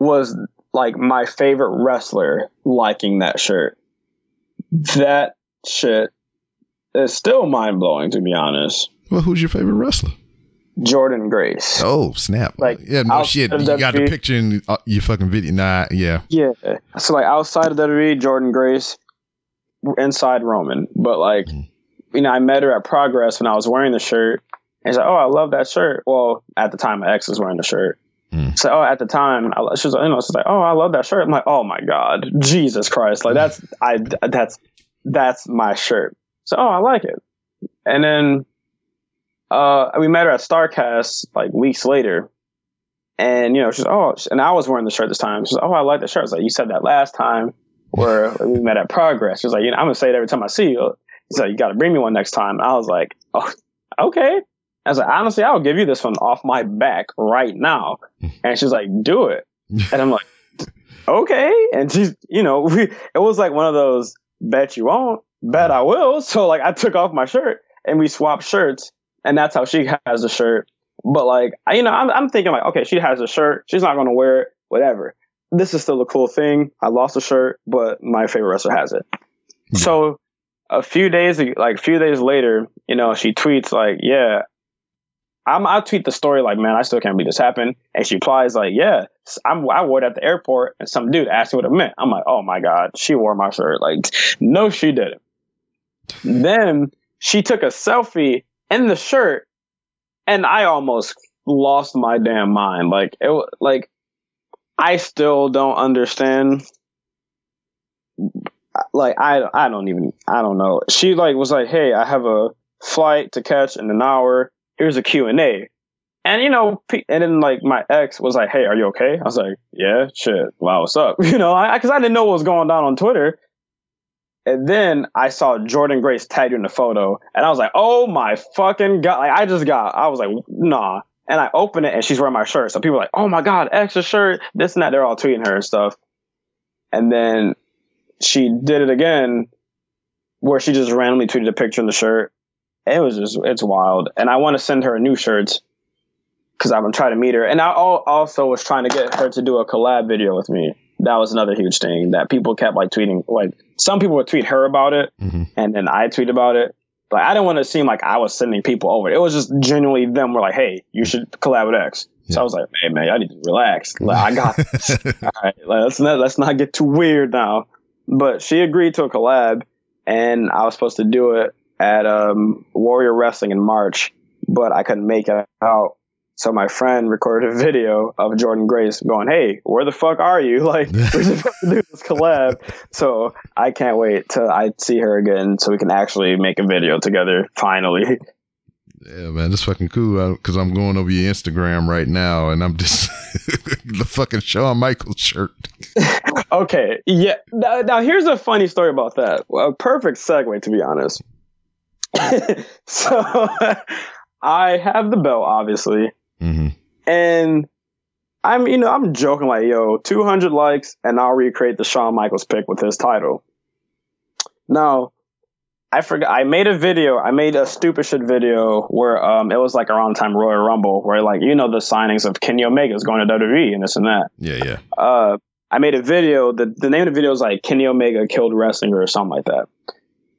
was like my favorite wrestler liking that shirt. That shit is still mind blowing to be honest. Well, who's your favorite wrestler? Jordynne Grace. Oh, snap! Like, yeah, no shit. You got the picture in uh, your fucking video. Nah, yeah, Yeah. So like outside of WWE, Jordynne Grace, inside Roman. But like, Mhm. you know, I met her at Progress when I was wearing the shirt. And she's like, "Oh, I love that shirt." Well, at the time, my ex was wearing the shirt. Mm. So, oh, at the time, I, she was, you know, she's like, "Oh, I love that shirt." I'm like, "Oh my god, Jesus Christ!" Like that's I that's that's my shirt. So, oh, I like it. And then, uh, we met her at Starrcast like weeks later. And you know, she's oh, and I was wearing the shirt this time. She's oh, I like the shirt. I was like, you said that last time where [LAUGHS] we met at Progress. She's like, you know, I'm gonna say it every time I see you. He's like, you got to bring me one next time. I was like, [LAUGHS] oh, okay. I was like, honestly, I'll give you this one off my back right now. And she's like, do it. [LAUGHS] And I'm like, okay. And she's, you know, we, it was like one of those bet you won't, bet I will. So like, I took off my shirt and we swapped shirts, and that's how she has the shirt. But like, I, you know, I'm, I'm thinking like, okay, she has a shirt. She's not going to wear it, whatever. This is still a cool thing. I lost a shirt, but my favorite wrestler has it. So a few days, like a few days later, you know, she tweets like, yeah, I'm, I tweet the story like, man, I still can't believe this happened. And she replies like, yeah, I'm, I wore it at the airport and some dude asked me what it meant. I'm like, oh my God, she wore my shirt. Like, no, she didn't. Then she took a selfie in the shirt and I almost lost my damn mind. Like, it, like, I still don't understand. Like, I, I don't even, I don't know. She like was like, hey, I have a flight to catch in an hour. Here's a Q&A. And you know, and then like my ex was like, "Hey, are you okay?" I was like, "Yeah, shit. Wow, what's up?" [LAUGHS] You know, I because I didn't know what was going on on Twitter. And then I saw Jordynne Grace tagged in the photo, and I was like, "Oh my fucking god!" Like I just got, I was like, "Nah." And I open it, and she's wearing my shirt. So people are like, "Oh my god, extra shirt!" This and that. They're all tweeting her and stuff. And then she did it again, where she just randomly tweeted a picture in the shirt. It was just, it's wild. And I want to send her a new shirt because I'm gonna to meet her. And I also was trying to get her to do a collab video with me. That was another huge thing that people kept like tweeting. Like some people would tweet her about it, Mm-hmm. and then I tweet about it. But I didn't want to seem like I was sending people over. It was just genuinely them were like, "Hey, you should collab with X." So I was like, "Hey man, I need to relax. Like, I got [LAUGHS] this. All right, let's not let's not get too weird now." But she agreed to a collab, and I was supposed to do it at um, Warrior Wrestling in March, but I couldn't make it out. So my friend recorded a video of Jordynne Grace going, "Hey, where the fuck are you? [LAUGHS] Like, we're supposed to do this collab." So I can't wait till I see her again, so we can actually make a video together. Finally, Yeah, man, that's fucking cool. Uh, because I'm going over your Instagram right now, and I'm just [LAUGHS] the fucking Shawn Michaels shirt. [LAUGHS] okay, yeah. Now, now here's a funny story about that. A perfect segue, to be honest. so I have the belt, obviously. Mm-hmm. And I'm, you know, I'm joking like, yo, 200 likes and I'll recreate the Shawn Michaels pick with his title. Now, I forgot, I made a video, I made a stupid shit video where um it was like around the time Royal Rumble, where like, you know, the signings of Kenny Omega's going to WWE and this and that. Yeah, yeah. Uh, I made a video, the, the name of the video is like Kenny Omega killed wrestling or something like that.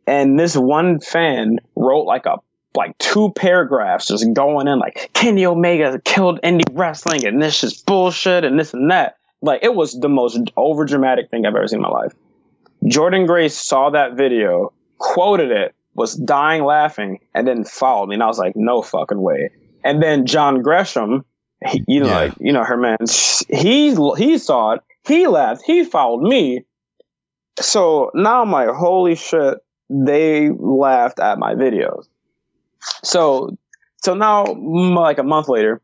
And this one fan wrote like a like two paragraphs just going in like Kenny Omega killed indie wrestling and this is bullshit and this and that. Like it was the most over dramatic thing I've ever seen in my life. Jordynne Grace saw that video, quoted it, was dying laughing, and then followed me. And I was like, no fucking way. And then John Gresham, he, you know, Yeah. like, you know, her man, he he saw it, he laughed, he followed me. So now I'm like, holy shit, they laughed at my videos. So, so now, mm, like a month later,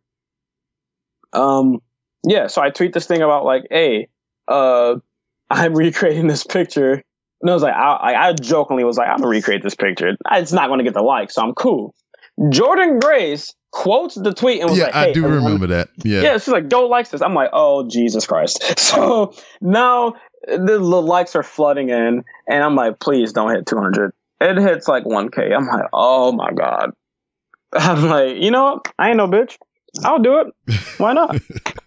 um, yeah, so I tweet this thing about like, hey, uh, [LAUGHS] I'm recreating this picture. And I was like, I, I, I jokingly was like, I'm gonna recreate this picture. It's not gonna get the like, so I'm cool. Jordynne Grace quotes the tweet and was Yeah, like, I hey, do everyone- remember that. Yeah. yeah, she's like, "Go likes this." I'm like, "Oh Jesus Christ!" [LAUGHS] So now the, the likes are flooding in, and I'm like, "Please don't hit 200." It hits like 1K. I'm like, "Oh my god!" [LAUGHS] I'm like, you know what? I ain't no bitch. I'll do it. Why not?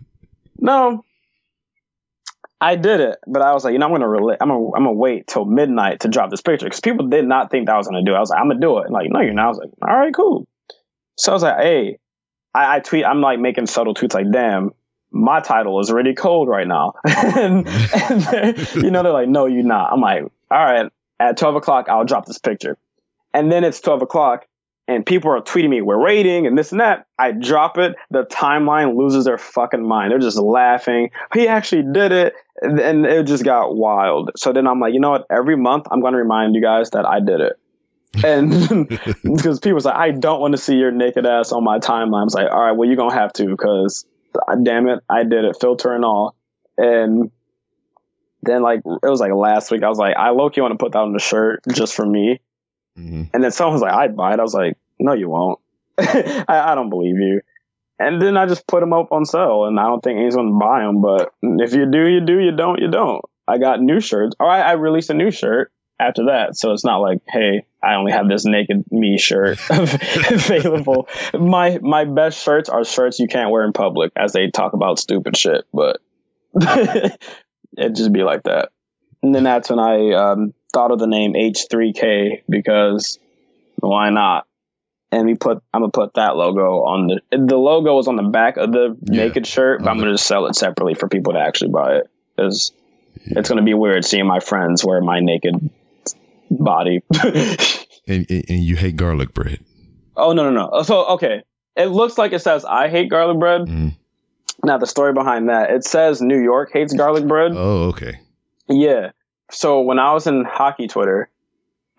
[LAUGHS] no, I did it, but I was like, you know, I'm gonna relate. I'm gonna, I'm gonna wait till midnight to drop this picture because people did not think that I was gonna do it. I was like, I'm gonna do it. And like, no, you're not. I was like, all right, cool. So I was like, hey, I, I tweet. I'm like making subtle tweets like, damn, my title is really cold right now. [LAUGHS] and, and you know, they're like, no, you're not. I'm like, all right, at 12 o'clock, I'll drop this picture. And then it's 12 o'clock and people are tweeting me, we're waiting and this and that. I drop it. The timeline loses their fucking mind. They're just laughing. He actually did it. And, it just got wild. So then I'm like, you know what? Every month I'm going to remind you guys that I did it. And [LAUGHS] [LAUGHS] because people's like, I don't want to see your naked ass on my timeline. I was like, all right, well, you're going to have to because damn it, I did it, filter and all. And then like, it was like last week, I was like, I low key want to put that on the shirt just for me. hmm And then someone was like, I'd buy it. I was like, no, you won't. [LAUGHS] I, I don't believe you. And then I just put them up on sale and I don't think anyone's going to buy them. But if you do, you do. You don't, you don't. I got new shirts. All right, I released a new shirt after that. So it's not like, hey, I only have this naked me shirt [LAUGHS] available. My my best shirts are shirts you can't wear in public as they talk about stupid shit. But [LAUGHS] it just be like that. And then that's when I um, thought of the name H3K because why not? And we put I'm gonna put that logo on the the logo was on the back of the Yeah. naked shirt, but I'm gonna just sell it separately for people to actually buy it. Because it's gonna be weird seeing my friends wear my naked body. [LAUGHS] And, and and you hate garlic bread. oh no no no. So okay. It looks like it says I hate garlic bread. Mhm. Now the story behind that, it says New York hates garlic [LAUGHS] bread. Oh, okay. Yeah. So when I was in hockey Twitter,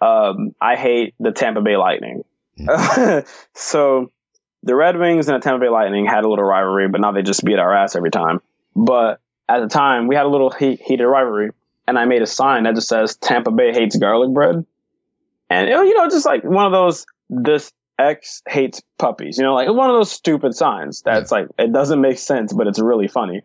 um, I hate the Tampa Bay Lightning. [LAUGHS] so the Red Wings and the Tampa Bay Lightning had a little rivalry, but now they just beat our ass every time. But at the time, we had a little heat, heated rivalry, and I made a sign that just says Tampa Bay hates garlic bread. And you know, just like one of those this X hates puppies, you know, like one of those stupid signs that's like it doesn't make sense, but it's really funny.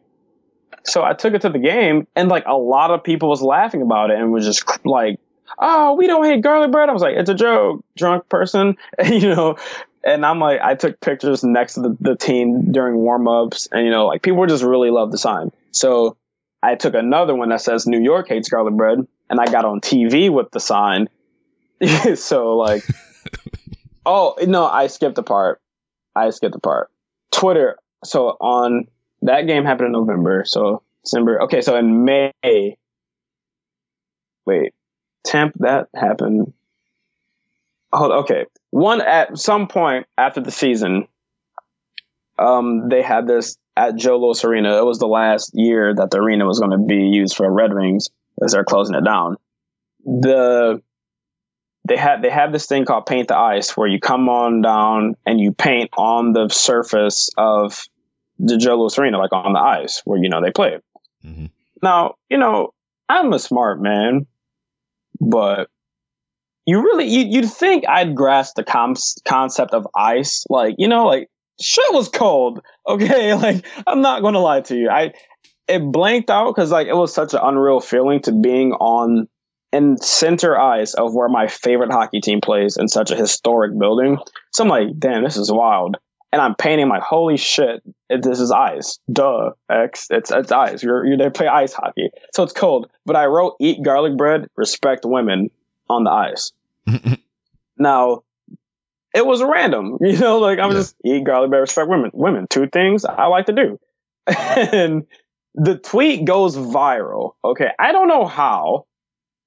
So I took it to the game, and like a lot of people was laughing about it and was just like, "Oh, we don't hate garlic bread." I was like, "It's a joke, drunk person," [LAUGHS] you know. And I'm like, I took pictures next to the, the team during warm ups, and you know, like people just really love the sign. So I took another one that says New York hates garlic bread, and I got on TV with the sign. [LAUGHS] so like, oh no, I skipped the part. I skipped the part. Twitter. So on that game happened in November. So December. Okay, so in May. Wait, temp that happened. Hold. Okay, one at some point after the season, um, they had this at Joe Louis Arena. It was the last year that the arena was going to be used for Red Wings as they're closing it down. The they had they have this thing called paint the ice where you come on down and you paint on the surface of the Joe Louis Arena, like on the ice where you know they play. Mm-hmm. Now, you know, I'm a smart man, but you really you, you'd think I'd grasp the com- concept of ice, like you know, like shit was cold. Okay, [LAUGHS] like I'm not going to lie to you, I it blanked out because like it was such an unreal feeling to being on in center ice of where my favorite hockey team plays in such a historic building. So I'm like, damn, this is wild and I'm painting my holy shit. This is ice. Duh. X. It's it's ice. You're, you're, they play ice hockey, so it's cold. But I wrote "Eat garlic bread, respect women" on the ice. [LAUGHS] now, it was random. [LAUGHS] You know, like I'm yeah. just eat garlic bread, respect women. Women, two things I like to do, [LAUGHS] and the tweet goes viral. Okay, I don't know how,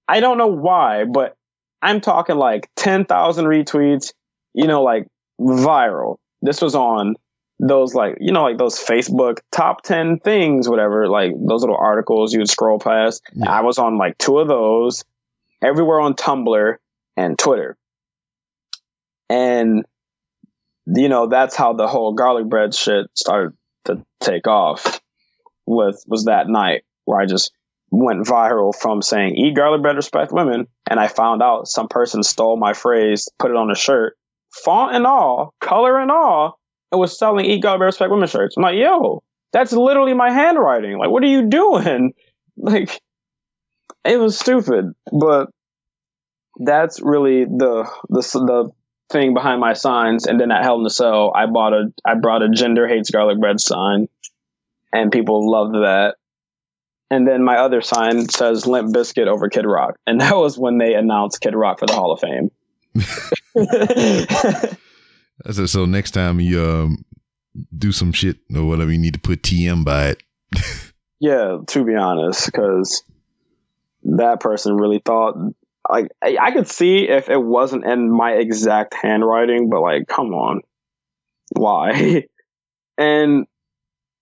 I don't know why, but I'm talking like ten thousand retweets. You know, like viral this was on those like you know like those Facebook top 10 things whatever like those little articles you would scroll past yeah. I was on like two of those everywhere on Tumblr and Twitter and you know that's how the whole garlic bread shit started to take off with was that night where I just went viral from saying eat garlic bread respect women and I found out some person stole my phrase put it on a shirt font and all, color and all, and was selling Eat garlic bread, Respect Women shirts. I'm like, yo, that's literally my handwriting. Like, what are you doing? [LAUGHS] Like, it was stupid, but that's really the the the thing behind my signs. And then at Hell in the Cell, I bought a I brought a Jinder hates garlic bread sign, and people loved that. And then my other sign says Limp Bizkit over Kid Rock, and [LAUGHS] that was when they announced Kid Rock for the Hall of Fame. [LAUGHS] That's So next time you um, do some shit or whatever, you need to put TM by it. [LAUGHS] yeah, to be honest, because that person really thought like I, I could see if it wasn't in my exact handwriting, but like, come on, why? and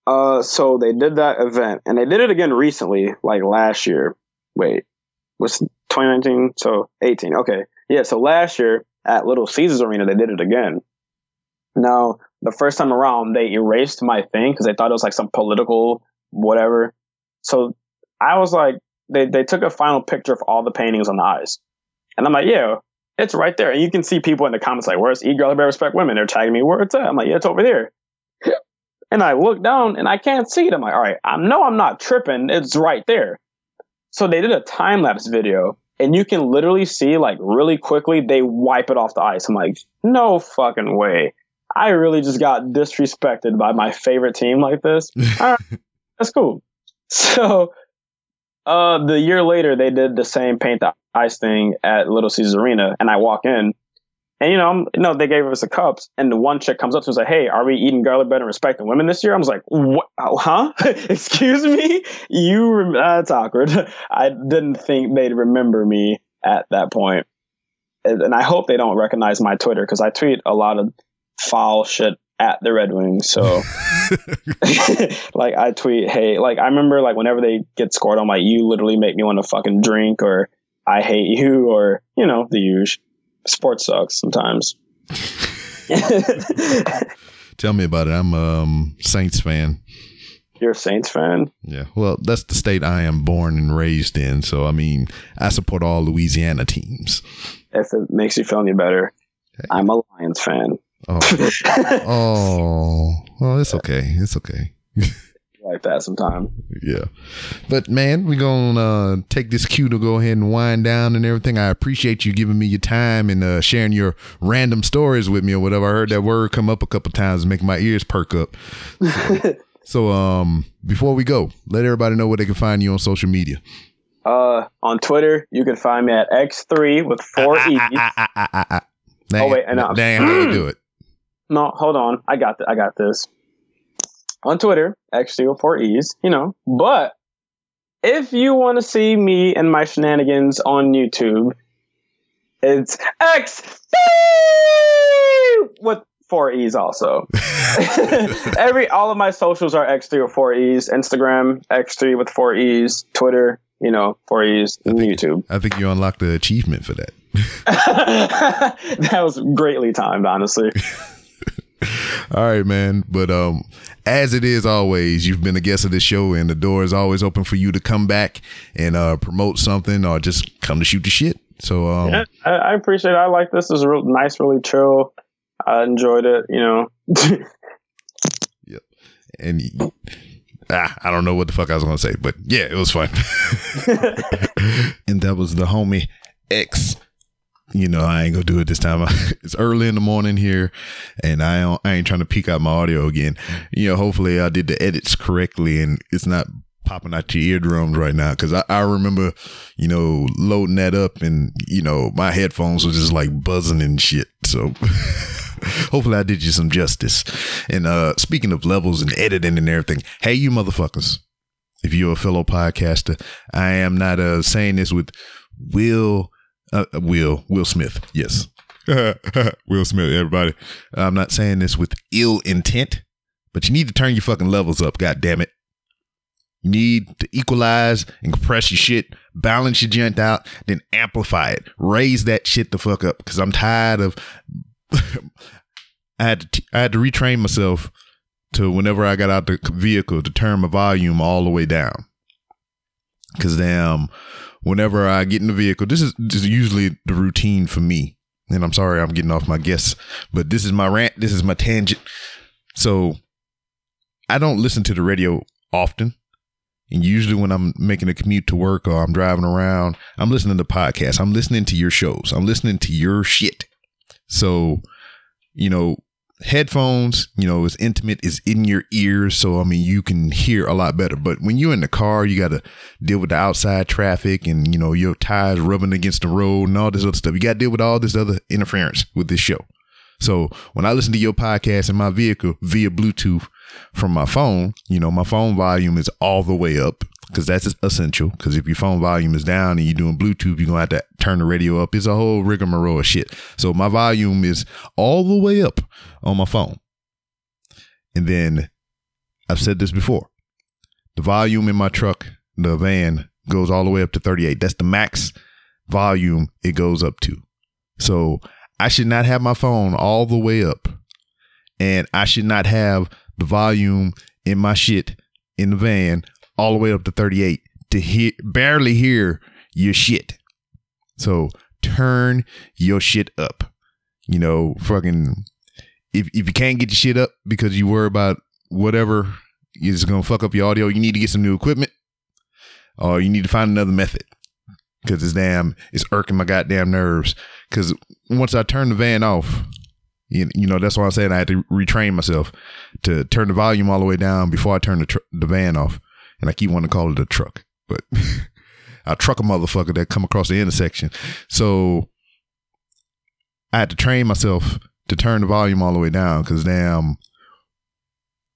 uh, so they did that event, and they did it again recently, like last year. Wait, was 2019? So 18. Okay, yeah. So last year at Little Caesars Arena, they did it again. Now, the first time around, they erased my thing because they thought it was like some political whatever. So I was like, they, they took a final picture of all the paintings on the eyes. And I'm like, yeah, it's right there. And you can see people in the comments like, where's E Girl Bear Respect Women? They're tagging me, where it's at. I'm like, yeah, it's over there. And I look down and I can't see it. I'm like, all right, I know I'm not tripping. It's right there. So they did a time lapse video and you can literally see like really quickly they wipe it off the ice. I'm like, no fucking way. I really just got disrespected by my favorite team like this. [LAUGHS] All right, that's cool. So, uh, the year later, they did the same paint the ice thing at Little Caesars Arena, and I walk in, and you know, I'm, you know, they gave us the cups, and the one chick comes up to us like, "Hey, are we eating garlic bread and respecting women this year?" I was like, "What? Oh, huh? [LAUGHS] Excuse me? You? Rem- uh, that's awkward. [LAUGHS] I didn't think they'd remember me at that point, and, and I hope they don't recognize my Twitter because I tweet a lot of foul shit at the Red Wings. So, [LAUGHS] like, I tweet, "Hey, like, I remember like whenever they get scored, I'm like, you literally make me want to fucking drink, or I hate you, or you know, the usual." Sports sucks sometimes. [LAUGHS] Tell me about it. I'm a um, Saints fan. You're a Saints fan. Yeah. Well, that's the state I am born and raised in. So I mean, I support all Louisiana teams. If it makes you feel any better, I'm a Lions fan. Oh. [LAUGHS] oh. Well, it's okay. It's okay. [LAUGHS] like that sometime. Yeah. But man, we're gonna uh, take this cue to go ahead and wind down and everything. I appreciate you giving me your time and uh, sharing your random stories with me or whatever. I heard that word come up a couple times and make my ears perk up. So, [LAUGHS] so um before we go, let everybody know where they can find you on social media. Uh on Twitter, you can find me at X3 with four Ah, E's. ah, ah, ah, Oh, wait, and, that ain't how you do it. No, hold on. I got th- I got this. On Twitter, X3 with four E's, you know. But if you want to see me and my shenanigans on YouTube, it's X with four E's also. [LAUGHS] [LAUGHS] Every all of my socials are X3 with four E's. Instagram, X3 with four E's. Twitter, you know, four E's. And YouTube. I think you unlocked the achievement for that. [LAUGHS] that was greatly timed, honestly. [LAUGHS] All right, man. But um, as it is always, you've been a guest of this show, and the door is always open for you to come back and uh, promote something or just come to shoot the shit. So um, Yeah, I, I appreciate it. I like this. Is real nice, really chill. I enjoyed it, you know. [LAUGHS] Yep. And ah, I don't know what the fuck I was gonna say, but yeah, it was fun. [LAUGHS] and that was the homie X. You know, I ain't gonna do it this time. [LAUGHS] it's early in the morning here, and I don't, I ain't trying to peak out my audio again. You know, hopefully I did the edits correctly, and it's not popping out your eardrums right now. Because I, I remember, you know, loading that up, and you know, my headphones was just like buzzing and shit. So. [LAUGHS] Hopefully I did you some justice. And uh speaking of levels and editing and everything, hey you motherfuckers. If you're a fellow podcaster, I am not uh saying this with Will uh, Will Will Smith. Yes. [LAUGHS] Will Smith, everybody. I'm not saying this with ill intent, but you need to turn your fucking levels up, god damn it. You need to equalize and compress your shit, balance your gent out, then amplify it. Raise that shit the fuck up. Cause I'm tired of [LAUGHS] I had to t- I had to retrain myself to whenever I got out the vehicle to turn my volume all the way down. Cause damn, whenever I get in the vehicle, this is this is usually the routine for me. And I'm sorry I'm getting off my guess, but this is my rant. This is my tangent. So I don't listen to the radio often. And usually when I'm making a commute to work or I'm driving around, I'm listening to podcasts. I'm listening to your shows. I'm listening to your shit. So, you know, headphones, you know, is intimate, is in your ears. So, I mean, you can hear a lot better. But when you're in the car, you got to deal with the outside traffic and, you know, your tires rubbing against the road and all this other stuff. You got to deal with all this other interference with this show. So when I listen to your podcast in my vehicle via Bluetooth from my phone, you know, my phone volume is all the way up because that's essential. Because if your phone volume is down and you're doing Bluetooth, you're going to have to turn the radio up. It's a whole rigmarole of shit. So my volume is all the way up on my phone. And then I've said this before the volume in my truck, the van, goes all the way up to 38. That's the max volume it goes up to. So I should not have my phone all the way up. And I should not have the volume in my shit in the van all the way up to 38 to hear barely hear your shit. So turn your shit up. You know, fucking if if you can't get your shit up because you worry about whatever is gonna fuck up your audio, you need to get some new equipment. Or you need to find another method. Cause it's damn it's irking my goddamn nerves. Cause once I turn the van off, you, you know, that's why I'm saying I had to retrain myself to turn the volume all the way down before I turn the, tr- the van off. And I keep wanting to call it a truck, but [LAUGHS] I truck a motherfucker that come across the intersection. So I had to train myself to turn the volume all the way down because damn,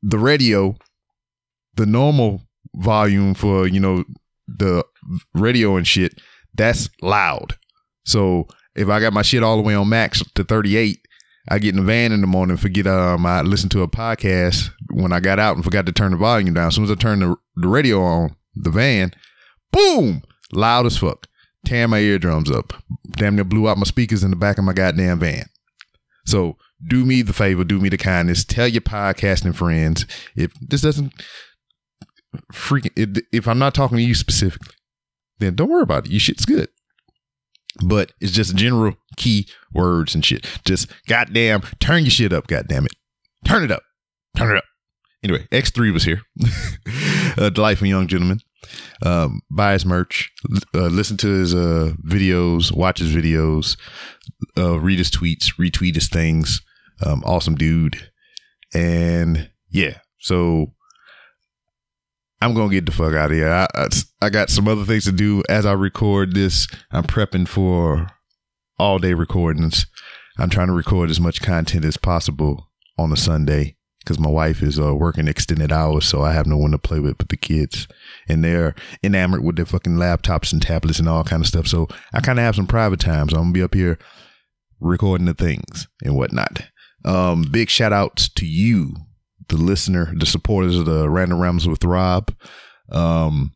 the radio, the normal volume for, you know, the radio and shit, that's loud. So if I got my shit all the way on max to 38, I get in the van in the morning, forget um I listened to a podcast when I got out and forgot to turn the volume down. As soon as I turned the, the radio on, the van, boom, loud as fuck. Tearing my eardrums up. Damn near blew out my speakers in the back of my goddamn van. So do me the favor, do me the kindness, tell your podcasting friends. If this doesn't freaking if I'm not talking to you specifically, then don't worry about it. Your shit's good. But it's just general key words and shit. Just goddamn, turn your shit up, goddamn it. Turn it up. Turn it up. Anyway, X3 was here. a [LAUGHS] delightful young gentleman. Um, buy his merch, uh, listen to his uh, videos, watch his videos, uh, read his tweets, retweet his things. Um, awesome dude. And yeah, so I'm gonna get the fuck out of here. I, I, I got some other things to do as I record this. I'm prepping for all day recordings. I'm trying to record as much content as possible on a Sunday because my wife is uh, working extended hours, so I have no one to play with but the kids, and they're enamored with their fucking laptops and tablets and all kind of stuff. So I kind of have some private time. So I'm gonna be up here recording the things and whatnot. Um, big shout outs to you the listener, the supporters of the Random Ramblings with Rob. Um,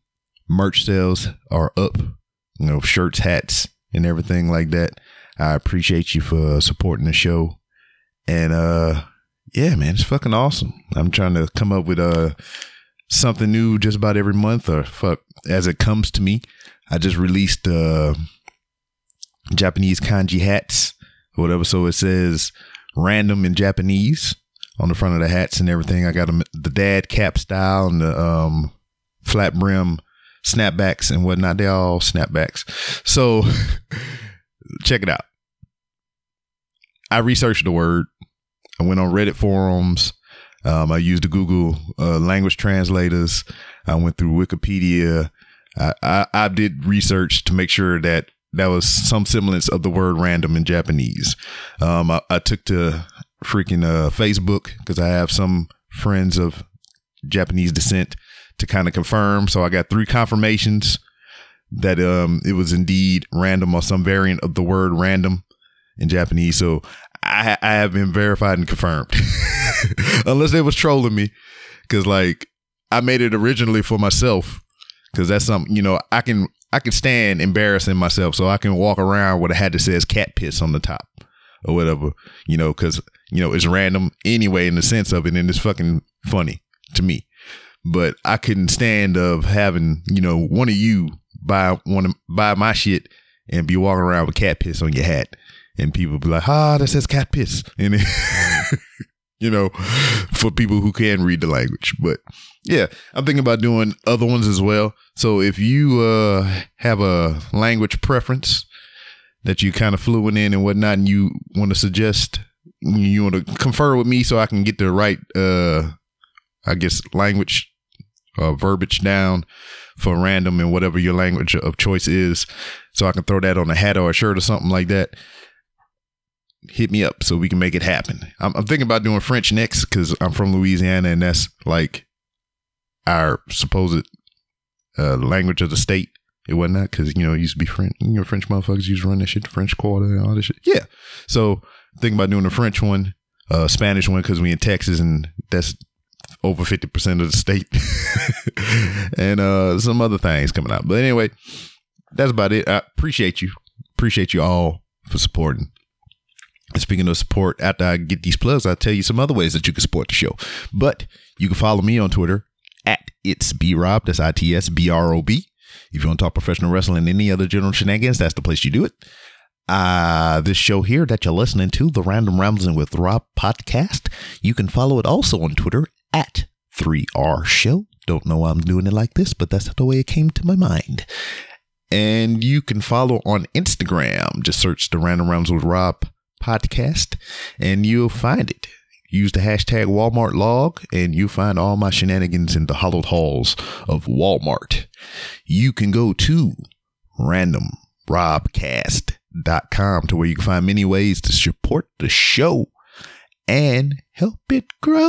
merch sales are up, you know, shirts, hats, and everything like that. I appreciate you for supporting the show. And uh yeah, man, it's fucking awesome. I'm trying to come up with uh something new just about every month or fuck as it comes to me. I just released uh Japanese kanji hats whatever. So it says random in Japanese on the front of the hats and everything. I got them the dad cap style and the um, flat brim snapbacks and whatnot. They're all snapbacks. So [LAUGHS] check it out. I researched the word. I went on Reddit forums. Um, I used the Google uh, language translators. I went through Wikipedia. I, I, I did research to make sure that that was some semblance of the word random in Japanese. Um, I, I, took to freaking uh, Facebook because I have some friends of Japanese descent to kind of confirm. So I got three confirmations that um, it was indeed random or some variant of the word random in Japanese. So I, I have been verified and confirmed, [LAUGHS] unless they was trolling me, because like I made it originally for myself, because that's something you know I can I can stand embarrassing myself, so I can walk around with a hat that says cat piss on the top or whatever, you know, because you know it's random anyway in the sense of it, and it's fucking funny to me. But I couldn't stand of having you know one of you buy one of buy my shit and be walking around with cat piss on your hat, and people be like, "Ah, that says cat piss," [LAUGHS] and you know, for people who can read the language. But yeah, I'm thinking about doing other ones as well. So if you uh, have a language preference that you kind of fluent in and whatnot, and you want to suggest, you want to confer with me so I can get the right, uh, I guess, language uh, verbiage down for random and whatever your language of choice is, so I can throw that on a hat or a shirt or something like that. Hit me up so we can make it happen. I'm, I'm thinking about doing French next because I'm from Louisiana and that's like our supposed uh, language of the state. It wasn't that because you know it used to be French. You know, French motherfuckers used to run that shit, the French Quarter and all this shit. Yeah. So thinking about doing the French one, uh, Spanish one because we in Texas and that's over fifty percent of the state, [LAUGHS] and uh, some other things coming out. But anyway, that's about it. I appreciate you, appreciate you all for supporting. And speaking of support, after I get these plugs, I'll tell you some other ways that you can support the show. But you can follow me on Twitter at it's B Rob. That's I T S B R O B. If you want to talk professional wrestling and any other general shenanigans, that's the place you do it. Uh, this show here that you're listening to, the Random Rambling with Rob podcast, you can follow it also on Twitter at 3R Show. Don't know why I'm doing it like this, but that's the way it came to my mind. And you can follow on Instagram. Just search the Random Rambling with Rob podcast and you'll find it. Use the hashtag Walmart log and you'll find all my shenanigans in the hollowed halls of Walmart. You can go to randomrobcast.com to where you can find many ways to support the show and help it grow.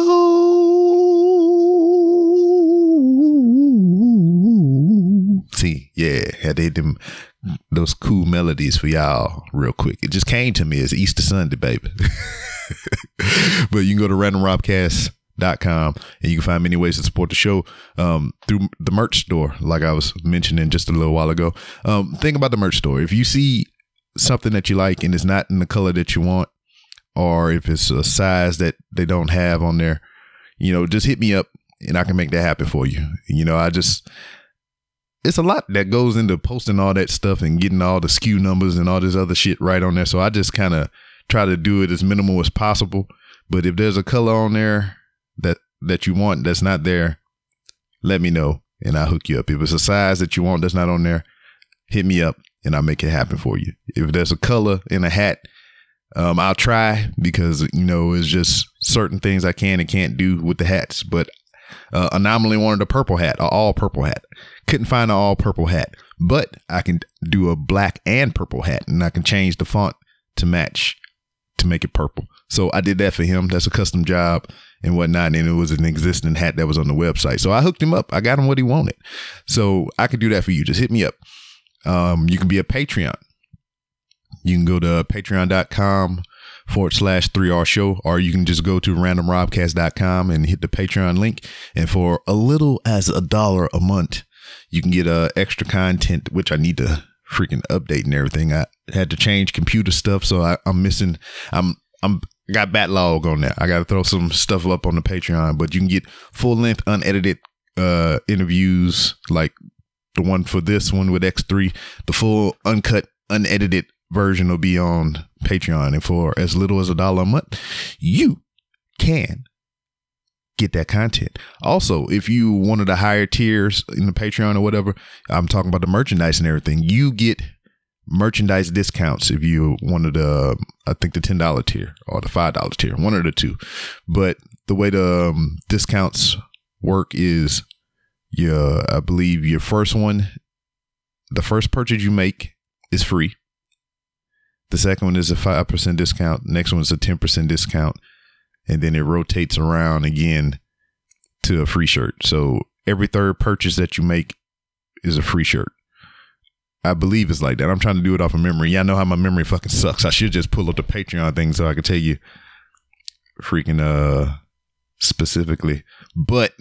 See, yeah, had them those cool melodies for y'all real quick. It just came to me as Easter Sunday, baby. [LAUGHS] [LAUGHS] but you can go to randomrobcast.com and you can find many ways to support the show um, through the merch store, like I was mentioning just a little while ago. Um, think about the merch store. If you see something that you like and it's not in the color that you want, or if it's a size that they don't have on there, you know, just hit me up and I can make that happen for you. You know, I just it's a lot that goes into posting all that stuff and getting all the SKU numbers and all this other shit right on there. So I just kind of try to do it as minimal as possible. But if there's a color on there that that you want that's not there, let me know and I'll hook you up. If it's a size that you want that's not on there, hit me up and I'll make it happen for you. If there's a color in a hat, um, I'll try because you know it's just certain things I can and can't do with the hats. But uh, Anomaly wanted a purple hat, an all purple hat. Couldn't find an all purple hat, but I can do a black and purple hat, and I can change the font to match to make it purple. So I did that for him. That's a custom job and whatnot. And it was an existing hat that was on the website. So I hooked him up. I got him what he wanted. So I could do that for you. Just hit me up. Um, you can be a Patreon. You can go to patreon.com forward slash 3R show, or you can just go to randomrobcast.com and hit the Patreon link. And for a little as a dollar a month, you can get uh, extra content, which I need to freaking update and everything. I had to change computer stuff, so I, I'm missing. I'm I'm got backlog on that. I got to throw some stuff up on the Patreon, but you can get full length, unedited uh interviews like the one for this one with X3. The full uncut, unedited version will be on Patreon, and for as little as a dollar a month, you can get that content. Also, if you one of the higher tiers in the Patreon or whatever, I'm talking about the merchandise and everything. You get merchandise discounts if you one of the I think the ten dollar tier or the five dollar tier, one of the two. But the way the um, discounts work is, your I believe your first one, the first purchase you make is free. The second one is a five percent discount. Next one is a ten percent discount, and then it rotates around again to a free shirt. So every third purchase that you make is a free shirt. I believe it's like that. I'm trying to do it off of memory. Yeah, I know how my memory fucking sucks. I should just pull up the Patreon thing so I could tell you freaking uh specifically. But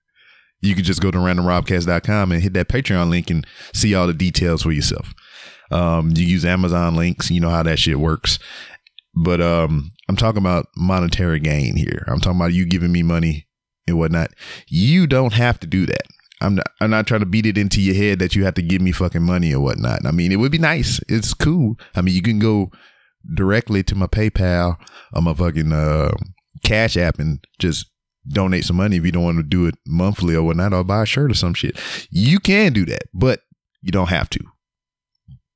[LAUGHS] you can just go to randomrobcast.com and hit that Patreon link and see all the details for yourself. Um, you use Amazon links, you know how that shit works. But um, I'm talking about monetary gain here. I'm talking about you giving me money and whatnot. You don't have to do that. I'm not, I'm not trying to beat it into your head that you have to give me fucking money or whatnot. I mean, it would be nice. It's cool. I mean, you can go directly to my PayPal or my fucking uh, Cash App and just donate some money if you don't want to do it monthly or whatnot, or buy a shirt or some shit. You can do that, but you don't have to.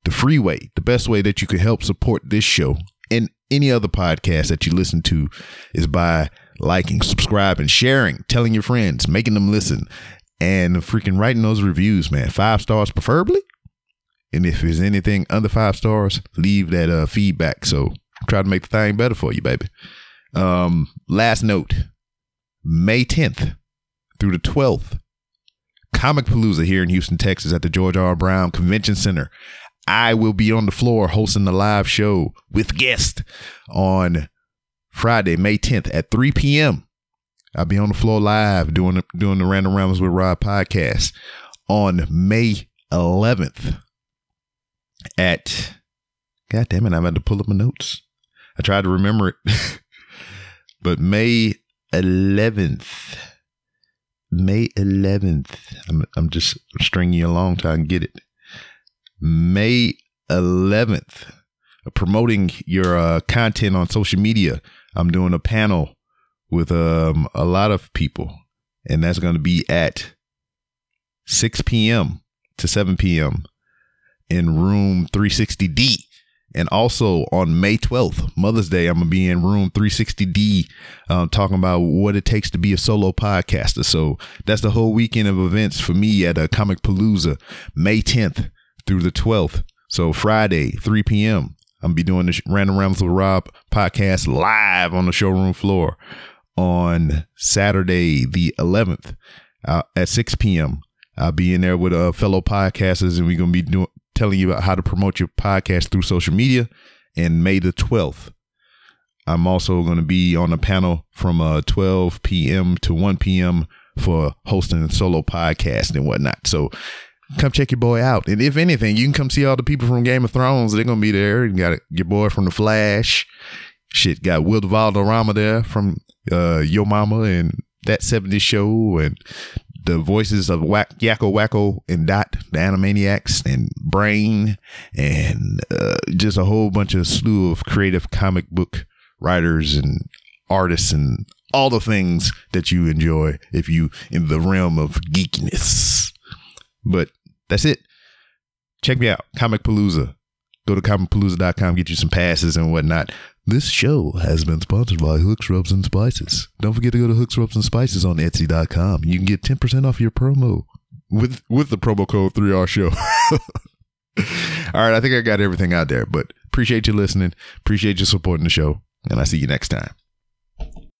The free way, the best way that you can help support this show and any other podcast that you listen to is by liking, subscribing, sharing, telling your friends, making them listen, and freaking writing those reviews, man. Five stars preferably. And if there's anything under five stars, leave that uh, feedback. So try to make the thing better for you, baby. Um, last note May 10th through the 12th, Comicpalooza here in Houston, Texas at the George R. Brown Convention Center. I will be on the floor hosting the live show with guests on Friday, May 10th at 3 p.m. I'll be on the floor live doing doing the Random Rambles with Rob podcast on May 11th at God damn it, I'm about to pull up my notes. I tried to remember it. [LAUGHS] but May 11th. May 11th. I'm, I'm just stringing you along till I can get it. May 11th. Promoting your uh, content on social media. I'm doing a panel with um, a lot of people, and that's going to be at 6 p.m. to 7 p.m. in room 360D. And also on May 12th, Mother's Day, I'm going to be in room 360D uh, talking about what it takes to be a solo podcaster. So that's the whole weekend of events for me at a Comicpalooza, May 10th through the 12th. So Friday, 3 p.m., I'm to be doing the Random Rambles with Rob podcast live on the showroom floor on Saturday, the 11th uh, at 6 p.m. I'll be in there with uh, fellow podcasters, and we're to be doing, telling you about how to promote your podcast through social media. And May the 12th, I'm also going to be on a panel from uh, 12 p.m. to 1 p.m. for hosting solo podcast and whatnot. So come check your boy out. And if anything, you can come see all the people from Game of Thrones. They're to be there. You got your boy from The Flash. Shit, got Will Valderrama there from uh, Yo Momma and that 70s show and the voices of Whack, Yakko Wakko and Dot, the Animaniacs, and Brain, and uh, just a whole bunch of slew of creative comic book writers and artists and all the things that you enjoy if you in the realm of geekiness. But that's it. Check me out, Comicpalooza. Go to comicpalooza.com, get you some passes and whatnot. This show has been sponsored by Hooks, Rubs, and Spices. Don't forget to go to Hooks, Rubs, and Spices on Etsy.com. You can get 10% off your promo with with the promo code 3R Show. [LAUGHS] All right, I think I got everything out there, but appreciate you listening. Appreciate you supporting the show, and I see you next time.